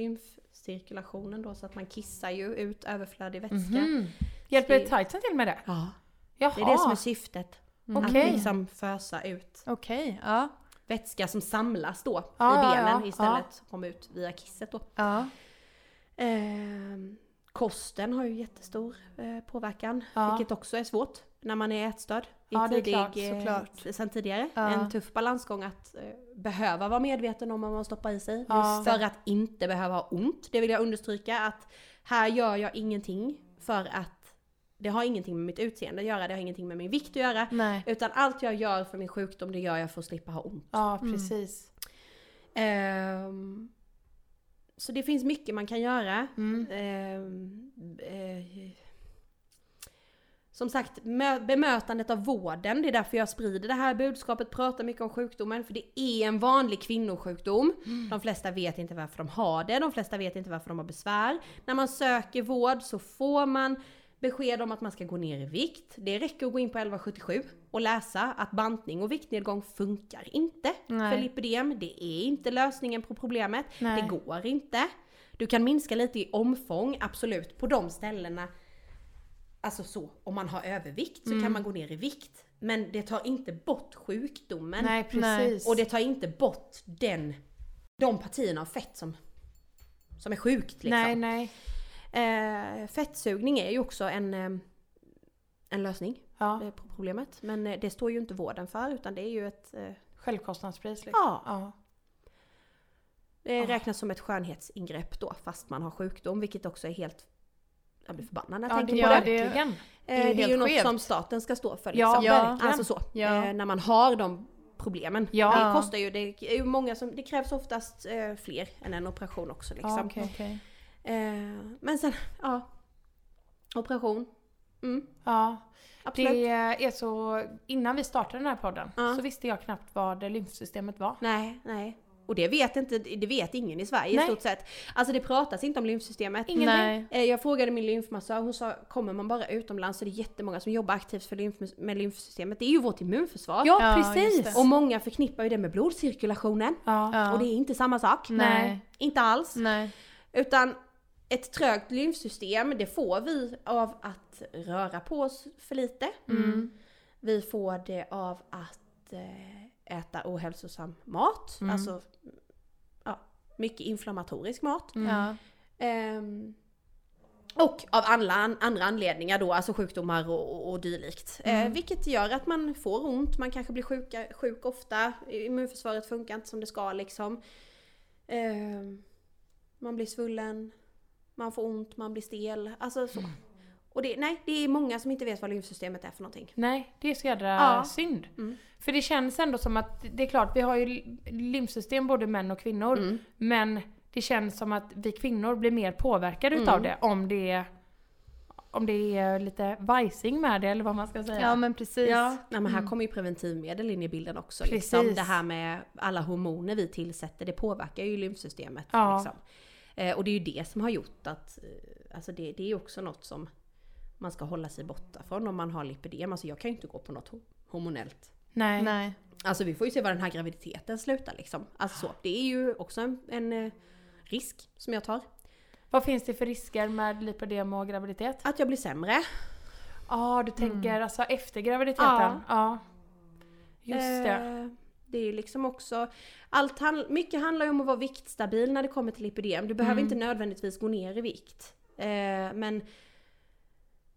lymfcirkulationen då så att man kissar ju ut överflödig vätska. Mhm. Hjälper Det- tightsen till med det? Ja, Jaha. det är det som är syftet. Mm. Att Okej. liksom fösa ut Okej, ja. vätska som samlas då Ja, i ja, benen ja, istället. Som kommer ut via kisset då. Ja. Ehm, kosten har ju jättestor eh, påverkan, Ja. vilket också är svårt när man är ätstörd. i Ja, det är tidig, klart, eh, såklart. Sen tidigare. Ja. En tuff balansgång att eh, behöva vara medveten om vad man stoppar i sig. Ja. För att inte behöva ha ont. Det vill jag understryka att här gör jag ingenting för att det har ingenting med mitt utseende att göra, det har ingenting med min vikt att göra. Nej. Utan allt jag gör för min sjukdom det gör jag för att slippa ha ont. Ja, Mm. precis. Ehm, så det finns mycket man kan göra. Mm. Ehm, eh, som sagt, mö- bemötandet av vården, det är därför jag sprider det här budskapet, pratar mycket om sjukdomen, för det är en vanlig kvinnosjukdom. De flesta vet inte varför de har det, de flesta vet inte varför de har besvär. När man söker vård så får man besked om att man ska gå ner i vikt. Det räcker att gå in på 1177 och läsa att bantning och viktnedgång funkar inte Nej. för lipödem. Det är inte lösningen på problemet. Nej. Det går inte. Du kan minska lite i omfång, absolut, på de ställena. Alltså så, om man har övervikt så kan man gå ner i vikt. Men det tar inte bort sjukdomen. Nej, precis. Och det tar inte bort den, de partierna av fett som, som är sjukt liksom. Nej, nej. Eh, fettsugning är ju också en, eh, en lösning Ja. eh, på problemet. Men eh, det står ju inte vården för utan det är ju ett... Eh, Självkostnadspris liksom. ja, Ja. det räknas som ett skönhetsingrepp då fast man har sjukdom vilket också är helt... Jag blir förbannad när jag Ja, tänker det, på ja, det. Eh, det är det är ju något skevt. som staten ska stå för. Ja, Liksom. verkligen. Alltså så. Ja. Eh, när man har de problemen. Ja. Det kostar ju, det är ju många som, det krävs oftast eh, fler än en operation också liksom. Ja. Okej. eh, men sen, ja. Operation. Mm, Ja, absolut. det är så... Innan vi startade den här podden Ja. så visste jag knappt vad det lymfsystemet var. Nej, nej. Och det vet, inte, det vet ingen i Sverige Nej. i stort sett. Alltså det pratas inte om lymfsystemet. Nej. Eh, Jag frågade min lymfmassör, hon sa kommer man bara utomlands så är det jättemånga som jobbar aktivt för lymf, med lymfsystemet. Det är ju vårt immunförsvar. Ja, Ja, precis! Och många förknippar ju det med blodcirkulationen. Ja. Ja. Och det är inte samma sak. Nej. Inte alls. Nej. Utan ett trögt lymfsystem det får vi av att röra på oss för lite. Mm. Vi får det av att eh, äta ohälsosam mat. Mm. Alltså ja, mycket inflammatorisk mat. Mm. Ja. Ehm, och av alla an- andra anledningar då, alltså sjukdomar och, och, och dylikt. Eh, Mm. vilket gör att man får ont, man kanske blir sjuka, sjuk ofta, immunförsvaret funkar inte som det ska liksom. Ehm, man blir svullen, man får ont, man blir stel, alltså så. Och det, nej, det är många som inte vet vad lymfsystemet är för någonting. Nej, det är så jädra Ja. synd. Mm. För det känns ändå som att, det är klart, vi har ju lymfsystem både män och kvinnor. Mm. Men det känns som att vi kvinnor blir mer påverkade utav Mm. det om det är om det är lite vajsing med det eller vad man ska säga. Ja men precis. Ja. Nej, men här Mm. kommer ju preventivmedel in i bilden också. Precis. Liksom. Det här med alla hormoner vi tillsätter, det påverkar ju lymfsystemet. Ja. Liksom. Eh, och det är ju det som har gjort att, eh, alltså det, det är ju också något som man ska hålla sig borta från om man har lipidem. Alltså jag kan ju inte gå på något ho- hormonellt. Nej. Nej. Alltså vi får ju se var den här graviditeten slutar liksom. Alltså så, det är ju också en, en eh, risk som jag tar. Vad finns det för risker med lipödem och graviditet? Att jag blir sämre. Ja, du tänker Mm. alltså efter graviditeten? Ja. Ja. Just det. Eh, Det är ju liksom också, allt hand, mycket handlar ju om att vara viktstabil när det kommer till lipidem. Du behöver Mm. inte nödvändigtvis gå ner i vikt. Eh, men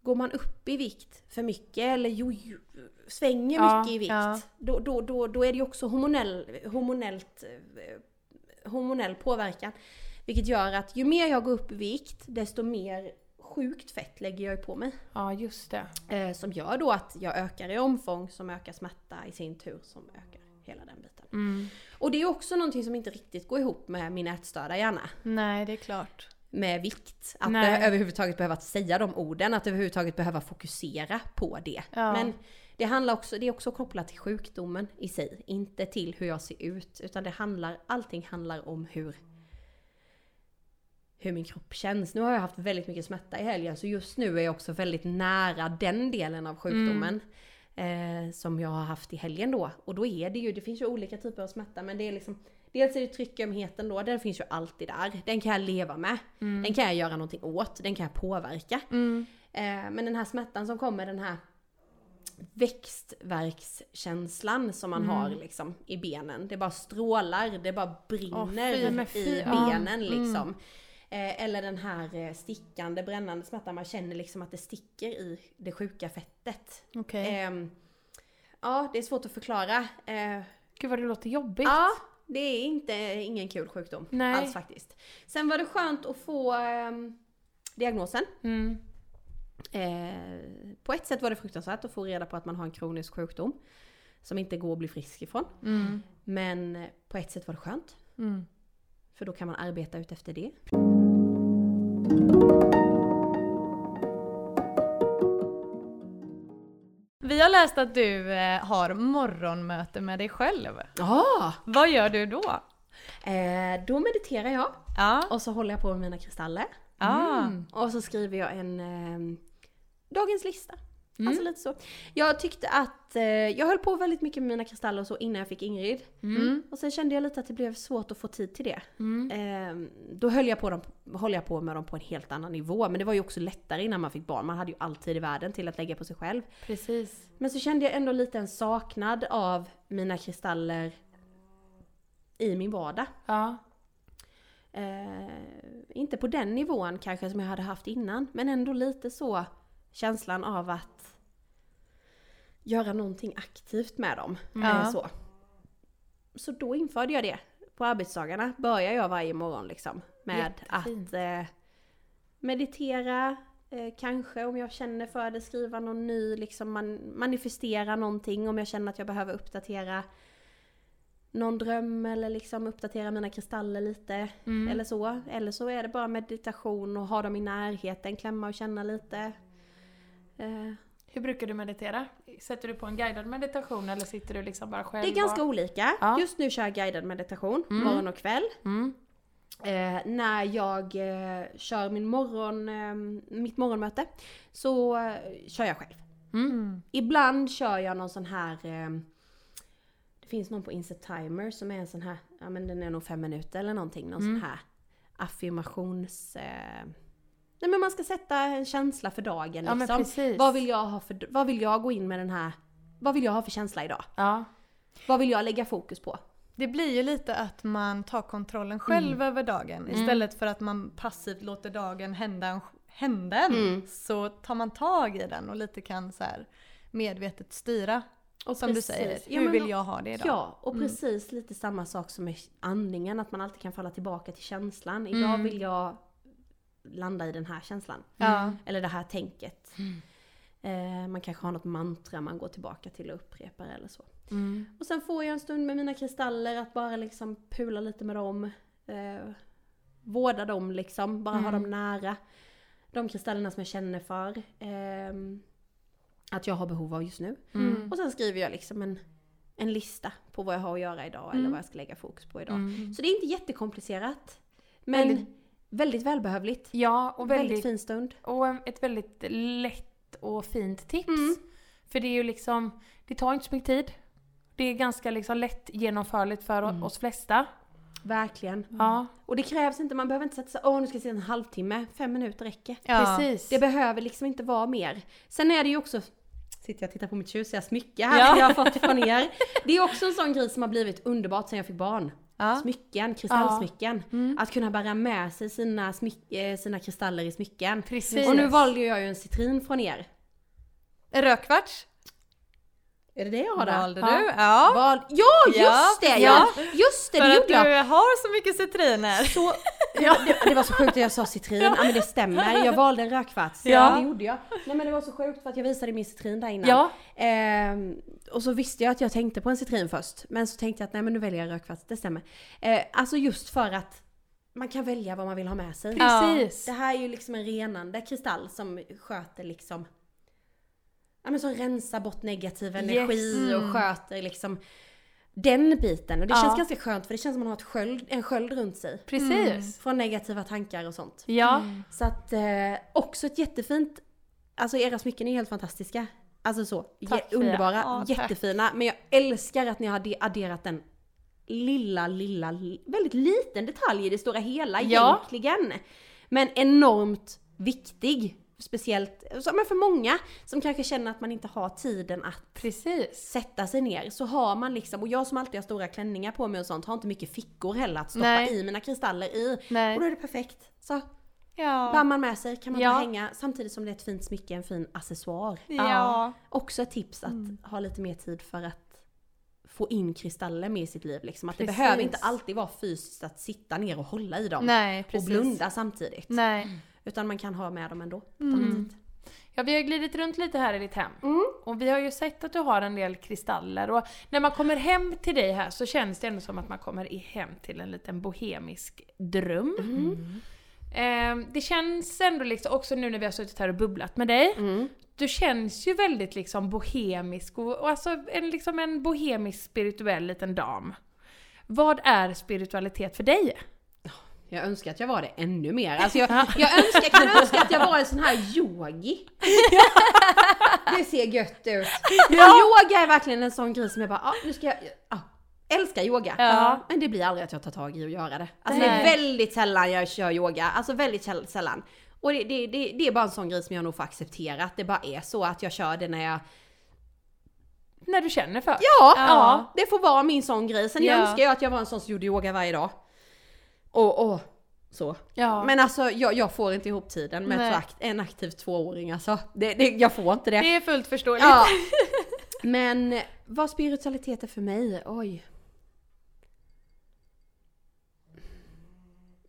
går man upp i vikt för mycket eller jo, jo, svänger Ja, mycket i vikt, ja. då, då, då, då är det ju också hormonell, hormonellt, eh, hormonell påverkan. Vilket gör att ju mer jag går upp i vikt, desto mer sjukt fett lägger jag på mig. Ja, just det. Eh, som gör då att jag ökar i omfång som ökar smärta i sin tur som ökar hela den biten. Mm. Och det är också någonting som inte riktigt går ihop med min ätstörda hjärna. Nej det är klart. Med vikt. Att Nej. be- överhuvudtaget behöva säga de orden, att överhuvudtaget behöva fokusera på det. Ja. Men det handlar också, det är också kopplat till sjukdomen i sig. Inte till hur jag ser ut. Utan det handlar, allting handlar om hur hur min kropp känns. Nu har jag haft väldigt mycket smärta i helgen så just nu är jag också väldigt nära den delen av sjukdomen. Eh, som jag har haft i helgen då. Och då är det ju, det finns ju olika typer av smärta men det är liksom Dels är det tryckömheten då, den finns ju alltid där. Den kan jag leva med. Den kan jag göra någonting åt, den kan jag påverka. Mm. Eh, men den här smärtan som kommer, den här växtverkskänslan som man har liksom i benen. Det bara strålar, det bara brinner Åh, fy, i ja. benen liksom. Eh, eller den här eh, stickande, brännande smärtan, man känner liksom att det sticker i det sjuka fettet. Okej. Ehm, ja, det är svårt att förklara. Eh, Gud vad det låter jobbigt. Ja, det är inte, ingen kul sjukdom Nej. alls faktiskt. Sen var det skönt att få ehm, diagnosen. Mm. Eh, på ett sätt var det fruktansvärt att få reda på att man har en kronisk sjukdom. Som inte går att bli frisk ifrån. Mm. Men eh, på ett sätt var det skönt. Mm. För då kan man arbeta ut efter det. Har läst att du eh, har morgonmöte med dig själv. Ja! Vad gör du då? Eh, då mediterar jag. Ja. Och så håller jag på med mina kristaller. Ah. Mm. Och så skriver jag en ehm, dagens lista. Mm. Alltså lite så. Jag tyckte att, eh, jag höll på väldigt mycket med mina kristaller och så innan jag fick Ingrid. Mm. Och sen kände jag lite att det blev svårt att få tid till det. Mm. Eh, då höll jag, på dem, höll jag på med dem på en helt annan nivå. Men det var ju också lättare innan man fick barn. Man hade ju alltid i världen till att lägga på sig själv. Precis. Men så kände jag ändå lite en saknad av mina kristaller i min vardag. Ja. Eh, inte på den nivån kanske som jag hade haft innan. Men ändå lite så känslan av att göra någonting aktivt med dem. Ja. Eh, så. så då införde jag det. På arbetsdagarna börjar jag varje morgon liksom. Med Jättefint. att eh, meditera, eh, kanske om jag känner för det, skriva någon ny, liksom man, manifestera någonting om jag känner att jag behöver uppdatera någon dröm eller liksom uppdatera mina kristaller lite. Mm. Eller så. Eller så är det bara meditation och ha dem i närheten, klämma och känna lite. Eh, Hur brukar du meditera? Sätter du på en guidad meditation eller sitter du liksom bara själv? det är ganska och... olika. Ja. Just nu kör jag guidad meditation, Mm. morgon och kväll. Mm. Eh, när jag eh, kör min morgon, eh, mitt morgonmöte så eh, kör jag själv. Mm. Mm. Ibland kör jag någon sån här eh, Det finns någon på Inset Timer som är en sån här, ja men den är nog fem minuter eller någonting. Någon Mm. sån här affirmations... Nej men man ska sätta en känsla för dagen Ja men liksom. precis. vad vill jag ha för, vad vill jag gå in med den här, vad vill jag ha för känsla idag? Ja. Vad vill jag lägga fokus på? Det blir ju lite att man tar kontrollen själv över dagen. Mm. Istället för att man passivt låter dagen hända en, hända en Mm. så tar man tag i den och lite kan så här medvetet styra. Och Som precis. du säger, Ja, hur men- vill jag ha det idag? Ja, och Mm. precis lite samma sak som med andningen, att man alltid kan falla tillbaka till känslan. Idag Mm. vill jag landa i den här känslan. Ja. Eller det här tänket. Mm. Eh, man kanske har något mantra man går tillbaka till och upprepar eller så. Mm. Och sen får jag en stund med mina kristaller att bara liksom pula lite med dem. Eh, vårda dem liksom, bara ha Mm. dem nära. De kristallerna som jag känner för. ehm, att jag har behov av just nu. Mm. Och sen skriver jag liksom en, en lista på vad jag har att göra idag eller Mm. vad jag ska lägga fokus på idag. Mm. Så det är inte jättekomplicerat. Men väldigt, välbehövligt. Ja, och väldigt, väldigt, fin stund. och ett väldigt lätt och fint tips. Mm. För det är ju liksom, det tar inte så mycket tid. Det är ganska liksom lätt genomförligt för Mm. oss flesta. Verkligen. Ja, Och det krävs inte, man behöver inte sätta sig åh nu ska jag sitta en halvtimme, fem minuter räcker. Ja. precis. Det behöver liksom inte vara mer. Sen är det ju också, sitter jag och tittar på mitt tjusiga smycke här Ja. jag har fått från er. Det är också en sån grej som har blivit underbart sen jag fick barn. Ja. Smycken, kristallsmycken. Mm. Att kunna bära med sig sina, smyck, eh, sina kristaller i smycken. Precis. Och nu valde jag ju en citrin från er. Rödkvarts Är det det jag har där? valde Ja. du. Ja. Val... Ja, just Ja, det! ja. Ja. Just det, För det att gjorde jag. du har så mycket citriner. Så, ja. det, det var så sjukt att jag sa citrin, ja men det stämmer. Jag valde en rödkvarts. Ja. Det gjorde jag. Nej men det var så sjukt för att jag visade min citrin där innan. Ja, Ehm, och så visste jag att jag tänkte på en citrin först. Men så tänkte jag att nej men nu väljer jag rödkvarts, det stämmer. Eh, alltså just för att man kan välja vad man vill ha med sig. precis. Det här är ju liksom en renande kristall som sköter liksom Ja men som rensar bort negativ energi Yes. och Mm. sköter liksom den biten. Och det Ja. känns ganska skönt för det känns som att man har ett sköld, en sköld runt sig. Precis. Från negativa tankar och sånt. Ja, Så att eh, också ett jättefint, alltså era smycken är helt fantastiska. Alltså så, Tack, underbara, Ja, tack. jättefina. Men jag älskar att ni har adde- adderat en lilla, lilla, li- väldigt liten detalj i det stora hela Ja. egentligen. Men enormt viktig. Speciellt men för många som kanske känner att man inte har tiden att precis. sätta sig ner så har man liksom, och jag som alltid har stora klänningar på mig och sånt har inte mycket fickor heller att stoppa Nej. i mina kristaller i. Nej. Och då är det perfekt. Så Ja. bär man med sig kan man Ja. hänga samtidigt som det är ett fint smycke, en fin accessoar. Ja. Också ett tips att Mm. ha lite mer tid för att få in kristaller med i sitt liv. Liksom. Att det behöver inte alltid vara fysiskt att sitta ner och hålla i dem. Nej, och blunda samtidigt. Nej. Utan man kan ha med dem ändå. Mm. Ja, vi har glidit runt lite här i ditt hem. Mm. Och vi har ju sett att du har en del kristaller och när man kommer hem till dig här så känns det ändå som att man kommer i hem till en liten bohemisk dröm. Mm. Eh, det känns ändå liksom, också nu när vi har suttit här och bubblat med dig, Mm. du känns ju väldigt liksom bohemisk och, och alltså en, liksom en bohemisk spirituell liten dam. Vad är spiritualitet för dig? Jag önskar att jag var det ännu mer. Alltså jag, jag önskar, kan önska att jag var en sån här yogi. <laughs> Det ser gött ut. Yoga är verkligen en sån grej som jag bara, ah, nu ska jag, ah, älskar yoga. Ja. Men det blir aldrig att jag tar tag i och göra det. Alltså det är väldigt sällan jag kör yoga, alltså väldigt säll- sällan. Och det, det, det, det är bara en sån grej som jag nog får acceptera, att det bara är så att jag kör det när jag När du känner för? Ja, Ja. ja. det får vara min sån grej. Sen Ja. önskar jag att jag var en sån som gjorde yoga varje dag. Och, och så. Ja. Men alltså jag, jag får inte ihop tiden med Nej. akt, en aktiv tvååring alltså. Det, det, jag får inte det. det är fullt förståeligt. Ja. <laughs> Men vad spiritualitet är för mig? Oj.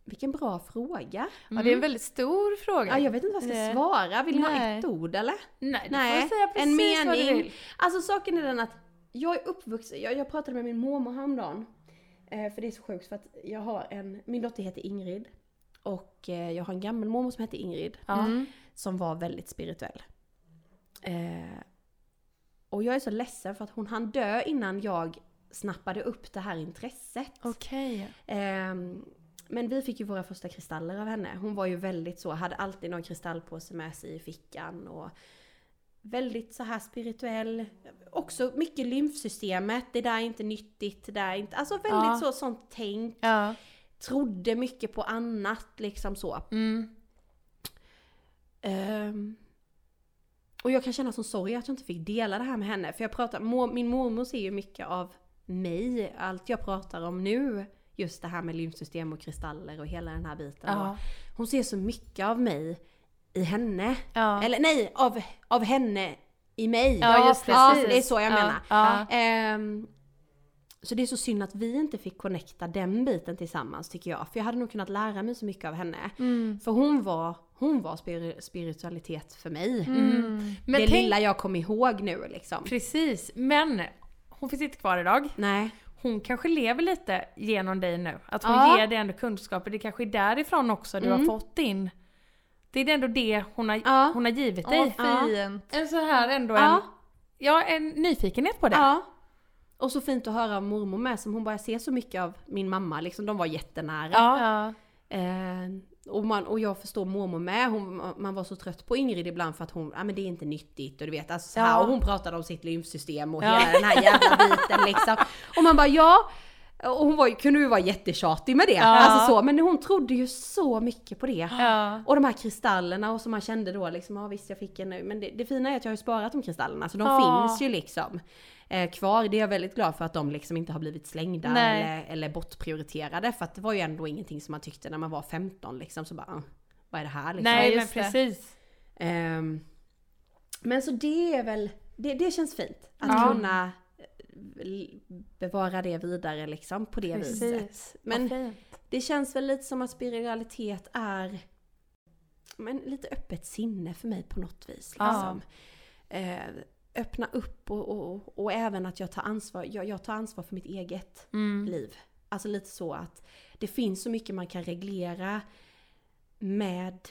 Vilken bra fråga. Ja, det är en väldigt stor fråga. Ja, jag vet inte vad jag ska Nej. svara. Vill ni ha ett ord eller? Nej, Nej, får säga precis en vad du mening. vill. Alltså saken är den att jag är uppvuxen, jag, jag pratade med min mormor häromdagen. Eh, för det är så sjukt för att jag har en, min dotter heter Ingrid. Och eh, jag har en gammal mormor som heter Ingrid. Mm. Som var väldigt spirituell. Eh, och jag är så ledsen för att hon hann dö innan jag snappade upp det här intresset. Okej. Ehm, men vi fick ju våra första kristaller av henne. Hon var ju väldigt så, hade alltid någon kristallpåse med sig i fickan och väldigt så här spirituell. Också mycket lymfsystemet, det där är inte nyttigt, det där är inte, alltså väldigt Ja. så sånt tänk. Ja. Trodde mycket på annat liksom så. Mm. Ehm, och jag kan känna som sorg att jag inte fick dela det här med henne. För jag pratar, mor, min mormor ser ju mycket av mig, allt jag pratar om nu. Just det här med lymfsystem och kristaller och hela den här biten. Ja. Hon ser så mycket av mig i henne. Ja. Eller nej, av, av henne i mig. Ja, just det, ja precis. det är så jag Ja, menar. ja. Ehm, så det är så synd att vi inte fick connecta den biten tillsammans tycker jag. För jag hade nog kunnat lära mig så mycket av henne. Mm. För hon var, hon var spir- spiritualitet för mig. Mm. Men det tänk, lilla jag kom ihåg nu liksom. Precis, men hon finns inte kvar idag. Nej. hon kanske lever lite genom dig nu. Att hon Ja. ger dig ändå kunskaper. Det kanske är därifrån också du har Mm. fått din... Det är ändå det hon har, Ja. hon har givit Åh, dig. fint. En så här ändå en, Ja. ja, en nyfikenhet på det. Ja. Och så fint att höra mormor med som hon börjar se så mycket av min mamma, liksom de var jättenära. Ja. Ja. Eh, och, man, och jag förstår mormor med, hon, man var så trött på Ingrid ibland för att hon, ja men det är inte nyttigt och du vet, alltså så här, och hon pratade om sitt lymfsystem och Ja. hela den här jävla biten liksom. <laughs> Och man bara ja, och hon var, ju- kunde ju vara jättetjatig med det, Ja. alltså så, men hon trodde ju så mycket på det. Ja. Och de här kristallerna och som man kände då liksom, ja visst jag fick en nu, men det, det fina är att jag har ju sparat de kristallerna så de Ja. finns ju liksom eh, kvar. Det är jag väldigt glad för att de liksom inte har blivit slängda Nej. eller, eller bortprioriterade för att det var ju ändå ingenting som man tyckte när man var 15 liksom så bara, ah, vad är det här liksom? Nej men precis. Ehm, men så det är väl, det, det känns fint att Ja. kunna eh, bevara det vidare liksom på det Precis. viset. Men det känns väl lite som att spiritualitet är men lite öppet sinne för mig på något vis. Liksom. Eh, öppna upp och, och, och även att jag tar ansvar, jag, jag tar ansvar för mitt eget Mm. liv. Alltså lite så att det finns så mycket man kan reglera med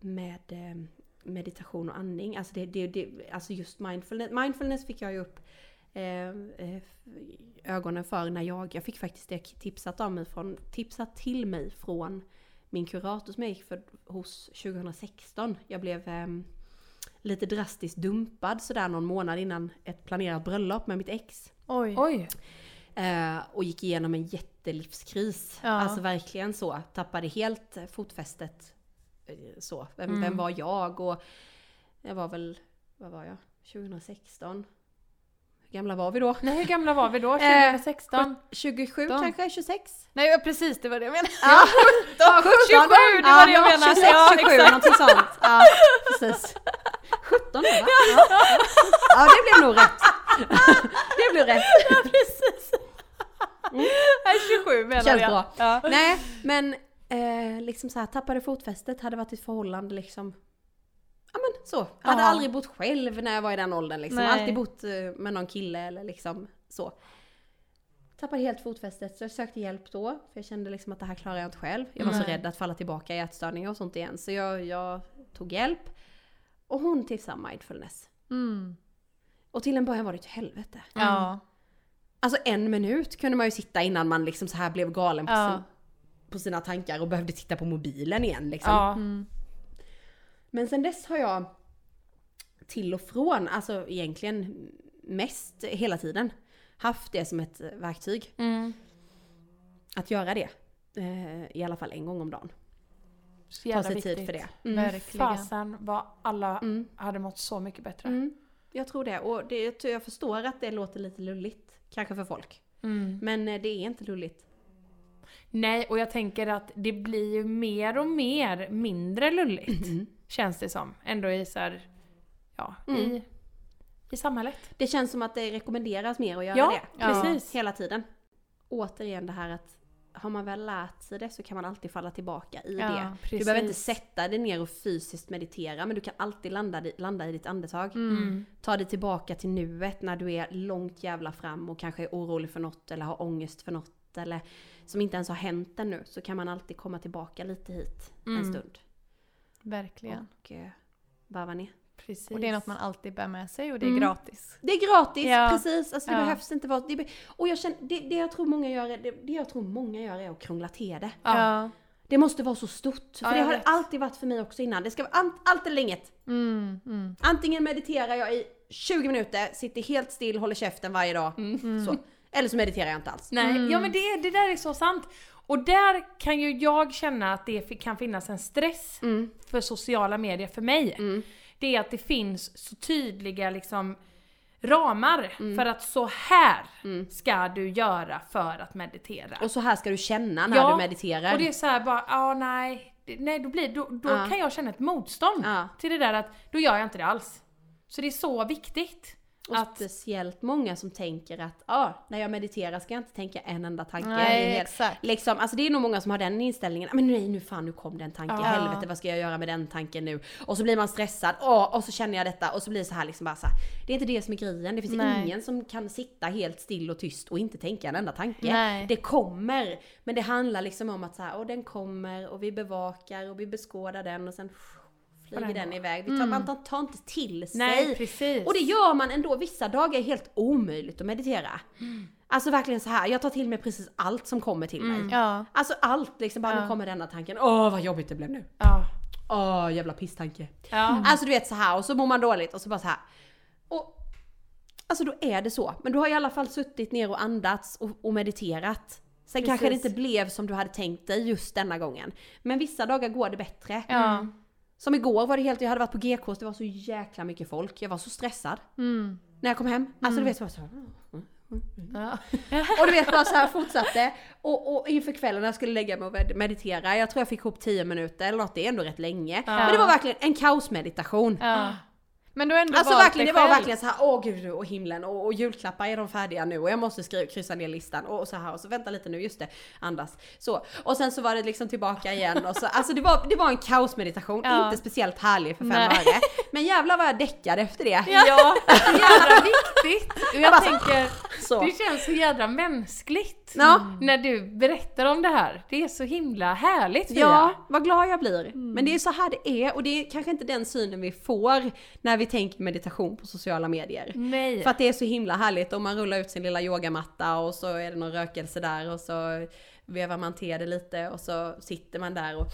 med eh, meditation och andning. Alltså, det, det, det, alltså just mindfulness. Mindfulness fick jag ju upp eh, eh, ögonen för när jag, jag fick faktiskt det tipsat, av mig från, tipsat till mig från min kurator som jag gick för, hos 2016. Jag blev eh, lite drastiskt dumpad sådär någon månad innan ett planerat bröllop med mitt ex. Oj. Oj. Eh, och gick igenom en jättelivskris. Ja. Alltså verkligen så. Tappade helt fotfästet. Eh, Så. Vem, Mm. vem var jag? Och jag var väl, vad var jag? 2016? Hur gamla var vi då? Nej hur gamla var vi då? <laughs> Eh, 2016? 27 17. kanske? 26? Nej ja, precis, det var det jag menade. Ja, <laughs> 17, 27, det var det jag menade. 26, Ja, 27 exakt. någonting sånt. Ja, precis. 17 då va? Ja, ja. ja det blev nog rätt. Det blev rätt. Precis. Nej 27 menar Känns jag. bra. Ja. Nej, men eh, liksom så här, tappade fotfästet, hade varit i ett förhållande liksom. Ja men så. Hade Ja. aldrig bott själv när jag var i den åldern liksom. Nej. Alltid bott eh, med någon kille eller liksom så. Tappade helt fotfästet så jag sökte hjälp då. För jag kände liksom att det här klarar jag inte själv. Jag var så Nej. rädd att falla tillbaka i ätstörningar och sånt igen. Så jag, jag tog hjälp. Och hon tipsade om mindfulness. Mm. Och till en början var det ett helvete. Ja. Alltså en minut kunde man ju sitta innan man liksom så här blev galen på, Ja. På sina tankar och behövde titta på mobilen igen liksom. Ja. Mm. Men sen dess har jag till och från, alltså egentligen mest hela tiden, haft det som ett verktyg. Mm. Att göra det. Eh, I alla fall en gång om dagen. Så Ta jävla sig viktigt. tid för det. Verkligen. Fasen vad alla Mm. hade mått så mycket bättre. Mm. Jag tror det. Och det, jag förstår att det låter lite lulligt. Kanske för folk. Mm. Men eh, det är inte lulligt. Nej, och jag tänker att det blir ju mer och mer mindre lulligt. Känns det som. Ändå i så här, ja, Mm. i, i samhället. Det känns som att det rekommenderas mer att göra Ja, det. precis. Hela tiden. Återigen det här att har man väl lärt sig det så kan man alltid falla tillbaka i Ja, det. precis. Du behöver inte sätta dig ner och fysiskt meditera men du kan alltid landa, landa i ditt andetag. Mm. Ta dig tillbaka till nuet när du är långt jävla fram och kanske är orolig för något eller har ångest för något eller som inte ens har hänt ännu så kan man alltid komma tillbaka lite hit en Mm. stund. Verkligen. Och eh, varva ner. Precis. Och det är något man alltid bär med sig och det är Mm. gratis. Det är gratis, Ja. precis. Alltså det Ja. behövs inte vara... Det, be- och jag känner, det, det jag tror många gör, är- det, det jag tror många gör är att krångla till det. Ja. Det måste vara så stort. För Ja, det har vet. alltid varit för mig också innan. Det ska vara allt eller inget. Mm. Mm. Antingen mediterar jag i 20 minuter, sitter helt still, håller käften varje dag. Så. Eller så mediterar jag inte alls. Nej, Mm. ja men det, det där är så sant. Och där kan ju jag känna att det kan finnas en stress Mm. för sociala medier för mig. Mm. Det är att det finns så tydliga liksom ramar Mm. för att så här ska du göra för att meditera. Och så här ska du känna när Ja, du mediterar. Och det är så här bara, ja nej, det- nej då blir då, då Ja. kan jag känna ett motstånd Ja. till det där att då gör jag inte det alls. Så det är så viktigt. Och Att- speciellt många som tänker att ja, när jag mediterar ska jag inte tänka en enda tanke. Nej, helt- exakt. Liksom, alltså det är nog många som har den inställningen, men nej nu fan nu kom den tanken, Ja. helvete vad ska jag göra med den tanken nu? Och så blir man stressad, åh, och så känner jag detta och så blir det så här liksom bara så här. Det är inte det som är grejen, det finns Nej. ingen som kan sitta helt still och tyst och inte tänka en enda tanke. Nej. Det kommer, men det handlar liksom om att så här, och den kommer och vi bevakar och vi beskådar den och sen flyger den iväg. Vi tar, Man tar, tar inte till sig. Nej, precis. Och det gör man ändå, vissa dagar är helt omöjligt att meditera. Mm. Alltså verkligen så här, jag tar till mig precis allt som kommer till mig. Ja. Alltså allt liksom, bara Ja. nu kommer denna tanken. Åh vad jobbigt det blev nu. Ja. Åh jävla pisstanke. Ja. Alltså du vet så här och så mår man dåligt och så bara så här. Och Alltså då är det så. Men du har i alla fall suttit ner och andats och, och mediterat. Sen kanske det Precis. inte blev som du hade tänkt dig just denna gången. Men vissa dagar går det bättre. Ja. Som igår var det helt, jag hade varit på GKs, det var så jäkla mycket folk. Jag var så stressad Mm. när jag kom hem. Alltså du vet bara så här, Ja. Och du vet bara så här fortsatte. Och, och inför kvällen när jag skulle lägga mig och med- meditera, jag tror jag fick ihop 10 minuter eller något, det är ändå rätt länge. Men det var verkligen en kaosmeditation. ja. Men du har ändå Alltså valt verkligen, det var verkligen så här, åh gud och himlen och, och julklappar är de färdiga nu och jag måste skriva, kryssa ner listan och, och så här och så vänta lite nu, just det, andas. Så. Och sen så var det liksom tillbaka igen och så, alltså det var, det var en kaosmeditation, Ja. inte speciellt härlig för fem Nej. öre. Men jävlar vad jag däckade efter det. Ja, så jävla viktigt. Och jag bara- tänker, Så. Det känns så jädra mänskligt Ja. när du berättar om det här. Det är så himla härligt Fia. Ja, vad glad jag blir. Mm. Men det är så här det är och det är kanske inte den synen vi får när vi tänker meditation på sociala medier. Nej. För att det är så himla härligt och man rullar ut sin lilla yogamatta och så är det någon rökelse där och så vevar man till det lite och så sitter man där och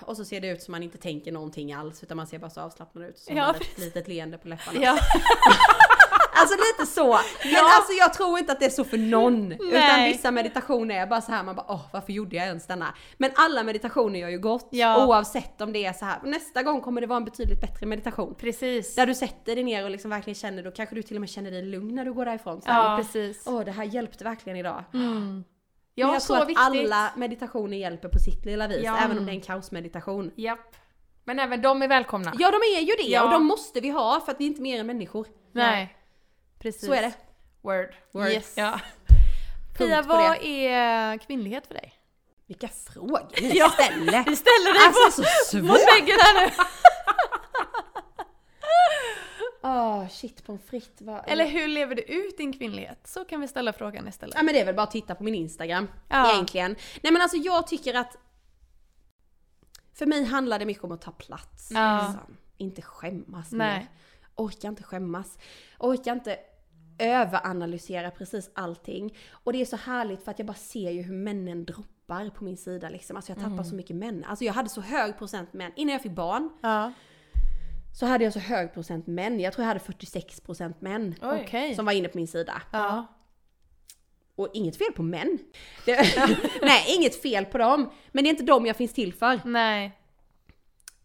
och så ser det ut som man inte tänker någonting alls utan man ser bara så avslappnad ut. Så Ja, ett litet leende på läpparna. ja. <laughs> Alltså lite så. Men alltså jag tror inte att det är så för någon. Utan Nej. vissa meditationer är bara så här man bara åh varför gjorde jag ens denna? Men alla meditationer gör ju gott Ja. oavsett om det är så här. Nästa gång kommer det vara en betydligt bättre meditation. Precis. Där du sätter dig ner och liksom verkligen känner, då kanske du till och med känner dig lugn när du går därifrån. Så här, ja, precis. Åh det här hjälpte verkligen idag. Mm. Ja, Men jag så tror att viktigt. alla meditationer hjälper på sitt lilla vis, Ja. även om det är en kaosmeditation. Japp. Men även de är välkomna. Ja de är ju det Ja. och de måste vi ha för att vi är inte mer än människor. Nej. Precis. Så är det. Word. Word. Yes. Ja. <laughs> Pia, vad det. är kvinnlighet för dig? Vilka frågor ni <laughs> ställer! Vi ställer dig Alltså på, så mot svårt! väggen här nu. Åh <laughs> shit pommes frites. Vad... Eller hur lever du ut din kvinnlighet? Så kan vi ställa frågan istället. Ja men det är väl bara att titta på min Instagram. Ja. Egentligen. Nej men alltså jag tycker att för mig handlar det mycket om att ta plats. Ja. Liksom. Inte skämmas Nej. mer. Orkar inte skämmas. Orkar inte överanalysera precis allting. Och det är så härligt för att jag bara ser ju hur männen droppar på min sida liksom. Alltså jag tappar Mm. så mycket män. Alltså jag hade så hög procent män. Innan jag fick barn Ja. så hade jag så hög procent män. Jag tror jag hade 46% män. Oj. Som var inne på min sida. Ja. Och inget fel på män. Det, <laughs> nej, inget fel på dem. Men det är inte dem jag finns till för. Nej.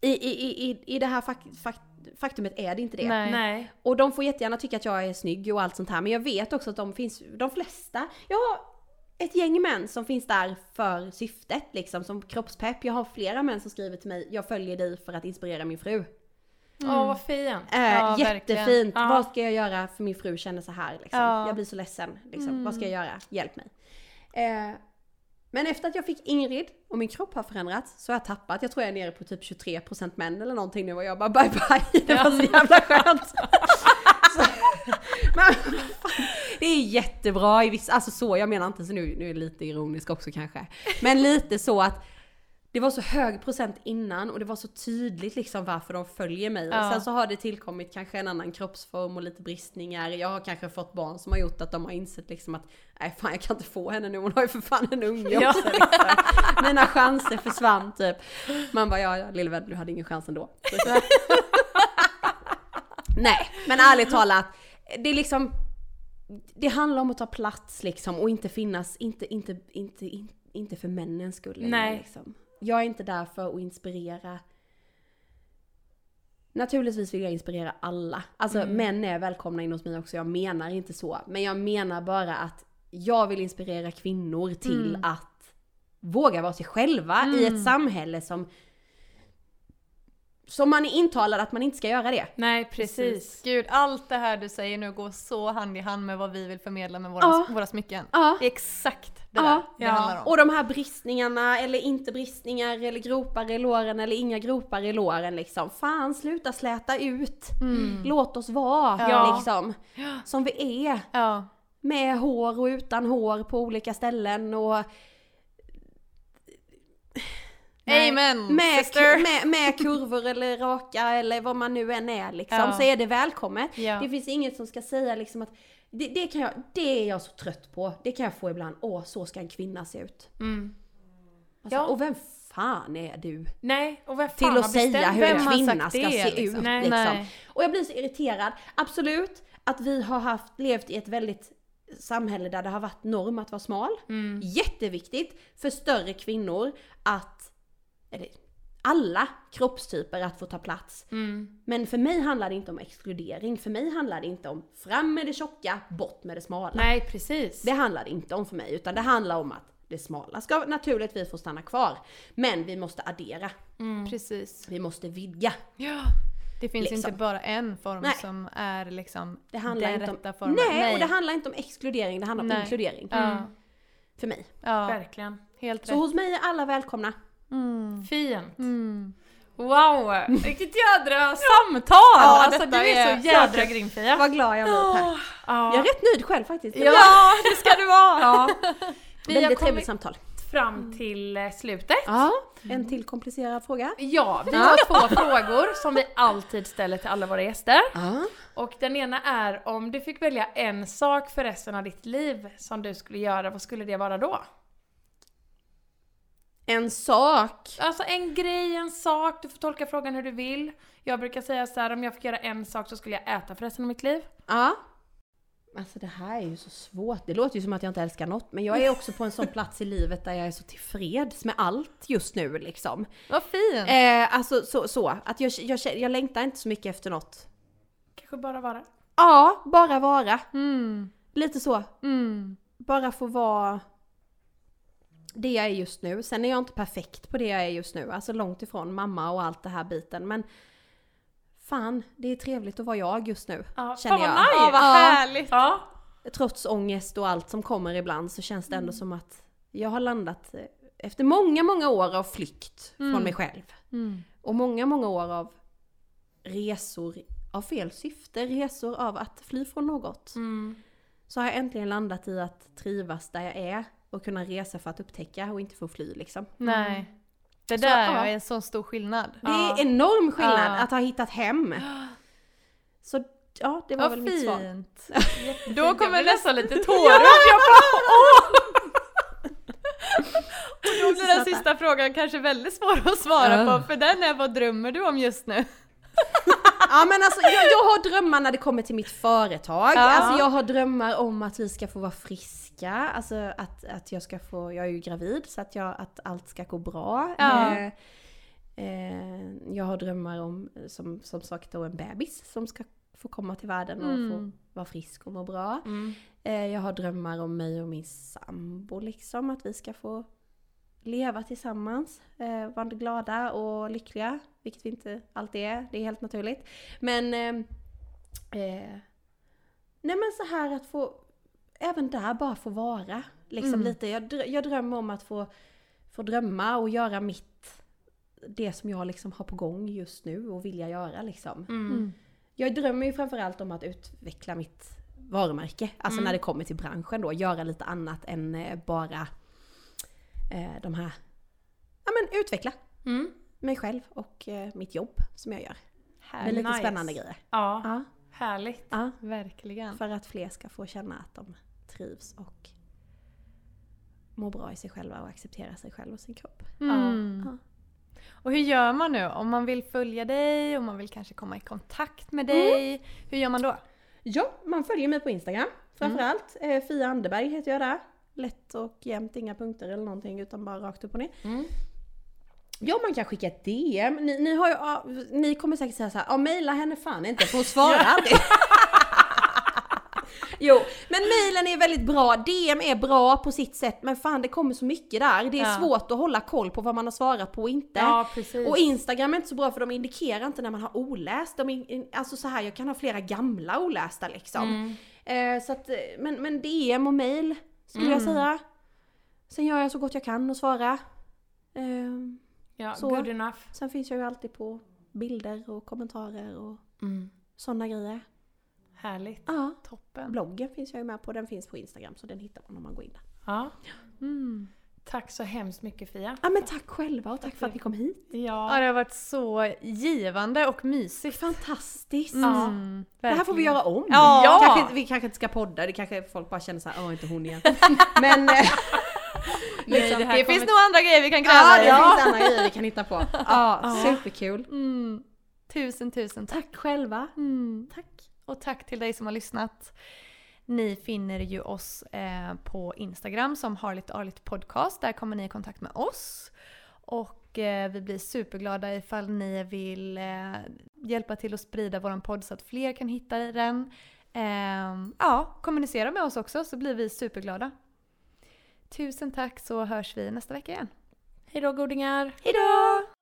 I, i, i, i- i det här fak, fak, faktumet är det inte det. Nej. Nej. Och de får jättegärna tycka att jag är snygg och allt sånt här. Men jag vet också att de finns, de flesta, jag har ett gäng män som finns där för syftet liksom, som kroppspepp. Jag har flera män som skriver till mig, jag följer dig för att inspirera min fru. Åh vad fint. Äh, Ja, jättefint! Ja. Vad ska jag göra för min fru känner så här liksom. Ja. Jag blir så ledsen. Liksom. Vad ska jag göra? Hjälp mig. Eh, men efter att jag fick Ingrid och min kropp har förändrats så har jag tappat. Jag tror jag är nere på typ 23% män eller någonting nu och jag bara bye bye. <laughs> Det var så jävla skönt. <laughs> så, men, det är jättebra i vissa, alltså så, jag menar inte så nu, nu är det lite ironisk också kanske. Men lite så att det var så hög procent innan och det var så tydligt liksom varför de följer mig. Ja. Sen så har det tillkommit kanske en annan kroppsform och lite bristningar. Jag har kanske fått barn som har gjort att de har insett liksom att nej fan jag kan inte få henne nu, hon har ju för fan en unge Ja. också. Liksom. Mina chanser försvann typ. Man bara ja, ja lille vän, du hade ingen chans ändå. Nej, men ärligt talat, det är liksom det handlar om att ta plats liksom och inte finnas, inte, inte, inte, inte, inte för männens skull Nej. Liksom. Jag är inte där för att inspirera. Naturligtvis vill jag inspirera alla. Alltså Mm. män är välkomna in hos mig också, jag menar inte så. Men jag menar bara att jag vill inspirera kvinnor till Mm. att våga vara sig själva i Mm. ett samhälle som som man är intalad att man inte ska göra det. Nej, precis. Gud, allt det här du säger nu går så hand i hand med vad vi vill förmedla med våra, Ja. våra smycken. Ja. Det är exakt det Ja. där det Ja. handlar om. Och de här bristningarna eller inte bristningar eller gropar i låren eller inga gropar i låren liksom. Fan sluta släta ut. Mm. Låt oss vara Ja. liksom. Som vi är. Ja. Med hår och utan hår på olika ställen och Nej. Amen med, sister! med, med kurvor eller raka eller vad man nu än är liksom. Ja. Så är det välkommet. Ja. Det finns inget som ska säga liksom att det, det, kan jag, det är jag så trött på. Det kan jag få ibland. Åh, så ska en kvinna se ut. Mm. Alltså, Ja. Och vem fan är du? Nej, och vem fan till att säga hur en kvinna ska det, se liksom? ut. Nej. liksom. Nej. Och jag blir så irriterad. Absolut att vi har haft, levt i ett väldigt samhälle där det har varit norm att vara smal. Mm. Jätteviktigt för större kvinnor att, eller alla kroppstyper att få ta plats. Mm. Men för mig handlar det inte om exkludering. För mig handlar det inte om fram med det tjocka, bort med det smala. Nej, precis. Det handlar det inte om för mig, utan det handlar om att det smala ska naturligtvis få stanna kvar. Men vi måste addera. Mm. Precis. Vi måste vidga. Ja. Det finns Liksom. inte bara en form Nej. som är liksom Det handlar den inte om... rätta formen. Nej, och det handlar inte om exkludering, det handlar om Nej. inkludering. Ja. För mig. Ja, Verkligen. helt Så rätt. hos mig är alla välkomna. Mm. Fint. Mm. Wow! Vilket jädra samtal! Ja, alltså du är, är så jädra grym Fia. Vad glad jag blev här. Ja. Jag är rätt nöjd själv faktiskt. Ja. Ja, <laughs> det ska du vara! ja. Vi Väldigt trevligt samtal. fram till eh, slutet. Ja, en till komplicerad fråga. Ja, vi har två frågor som vi alltid ställer till alla våra gäster. Ja. Och den ena är om du fick välja en sak för resten av ditt liv som du skulle göra, vad skulle det vara då? En sak. Alltså en grej, en sak, du får tolka frågan hur du vill. Jag brukar säga så här, om jag fick göra en sak så skulle jag äta för resten av mitt liv. Ja. Alltså det här är ju så svårt. Det låter ju som att jag inte älskar något. Men jag är också på en sån <laughs> plats i livet där jag är så tillfreds med allt just nu liksom. Vad fint! Eh, alltså så, så. Att jag, jag, jag längtar inte så mycket efter något. Kanske bara vara. Ja, bara vara. Mm. Lite så. Mm. Bara få vara det jag är just nu. Sen är jag inte perfekt på det jag är just nu. Alltså långt ifrån mamma och allt det här biten. Men fan, det är trevligt att vara jag just nu. Ja, Känner fan jag. vad nice! Ja, vad härligt! Ja. Trots ångest och allt som kommer ibland så känns det ändå som att jag har landat eh, efter många, många år av flykt Mm. från mig själv. Mm. Och många, många år av resor av fel syfte. Resor av att fly från något. Mm. Så har jag äntligen landat i att trivas där jag är och kunna resa för att upptäcka och inte få fly liksom. Nej. Det Så, där ja. är en så stor skillnad. Det Ja. är enorm skillnad Ja. att ha hittat hem. <gasps> Så ja, det var Vad väl mitt svar. fint! <laughs> Jättefint. Då kommer nästan lite tårar. <laughs> Jag bara, <laughs> åh! Och då blir den sista frågan kanske väldigt svår att svara Ja. på, för den är vad drömmer du om just nu? Ja men alltså jag, jag har drömmar när det kommer till mitt företag. Ja. Alltså jag har drömmar om att vi ska få vara friska. Alltså att, att jag ska få, jag är ju gravid så att, jag, att allt ska gå bra. Ja. Eh, eh, jag har drömmar om som, som sagt då en bebis som ska få komma till världen och Mm. få vara frisk och må bra. Mm. Eh, jag har drömmar om mig och min sambo liksom, att vi ska få leva tillsammans, eh, vara glada och lyckliga, vilket vi inte alltid är, det är helt naturligt. Men, eh, nej men så här att få, även där bara få vara, liksom Mm. lite, jag, drö- jag drömmer om att få, få drömma och göra mitt, det som jag liksom har på gång just nu och vilja göra liksom. Mm. Jag drömmer ju framförallt om att utveckla mitt varumärke. Alltså Mm. när det kommer till branschen då. Göra lite annat än eh, bara eh, de här... Ja men utveckla Mm. mig själv och eh, mitt jobb som jag gör. Med Härligt. lite Nice. spännande grejer. Ja, Ja, härligt. ja. Verkligen. För att fler ska få känna att de trivs och mår bra i sig själva och accepterar sig själv och sin kropp. Mm. Ja. Och hur gör man nu? Om man vill följa dig, om man vill kanske komma i kontakt med dig, hur gör man då? Ja, man följer mig på Instagram framförallt. Eh, Fia Anderberg heter jag där. Lätt och jämnt, inga punkter eller någonting utan bara rakt upp och ner. Mm. Ja, man kan skicka ett DM. Ni, ni, har ju, ni kommer säkert säga så här, ja mejla henne fan inte för hon svarar <laughs> aldrig. Jo, men mailen är väldigt bra, DM är bra på sitt sätt men fan det kommer så mycket där. Det är Ja. svårt att hålla koll på vad man har svarat på och inte. Ja. Och Instagram är inte så bra för de indikerar inte när man har oläst. De in, alltså så här, jag kan ha flera gamla olästa liksom. Mm. Eh, så att, men, men DM och mail skulle jag Mm. säga. Sen gör jag så gott jag kan och svara. Eh, Ja, Så. good enough. sen finns jag ju alltid på bilder och kommentarer och Mm. sådana grejer. Härligt. Ja, Toppen. bloggen finns jag ju med på, den finns på Instagram så den hittar man om man går in där. Ja. Mm. Tack så hemskt mycket Fia. Ja men tack själva och tack för att ni kom hit. Ja, det har varit så givande och mysigt. Fantastiskt! Mm, Det här får vi göra om. Ja! Kanske, vi kanske inte ska podda, det kanske folk bara känner såhär, åh inte hon igen. <laughs> Men... eh, Nej, liksom- det Det kommer- finns nog andra grejer vi kan Ja, gräva det i. finns andra grejer vi kan hitta på. <laughs> Ja, Ja. superkul. Mm. Tusen tusen tack. Tack själva. Mm, tack. Och tack till dig som har lyssnat. Ni finner ju oss eh, på Instagram som Harligt Arligt Podcast. Där kommer ni i kontakt med oss. Och eh, vi blir superglada ifall ni vill eh, hjälpa till att sprida våran podd så att fler kan hitta den. Eh, ja, kommunicera med oss också så blir vi superglada. Tusen tack så hörs vi nästa vecka igen. Hej då godingar! Hejdå!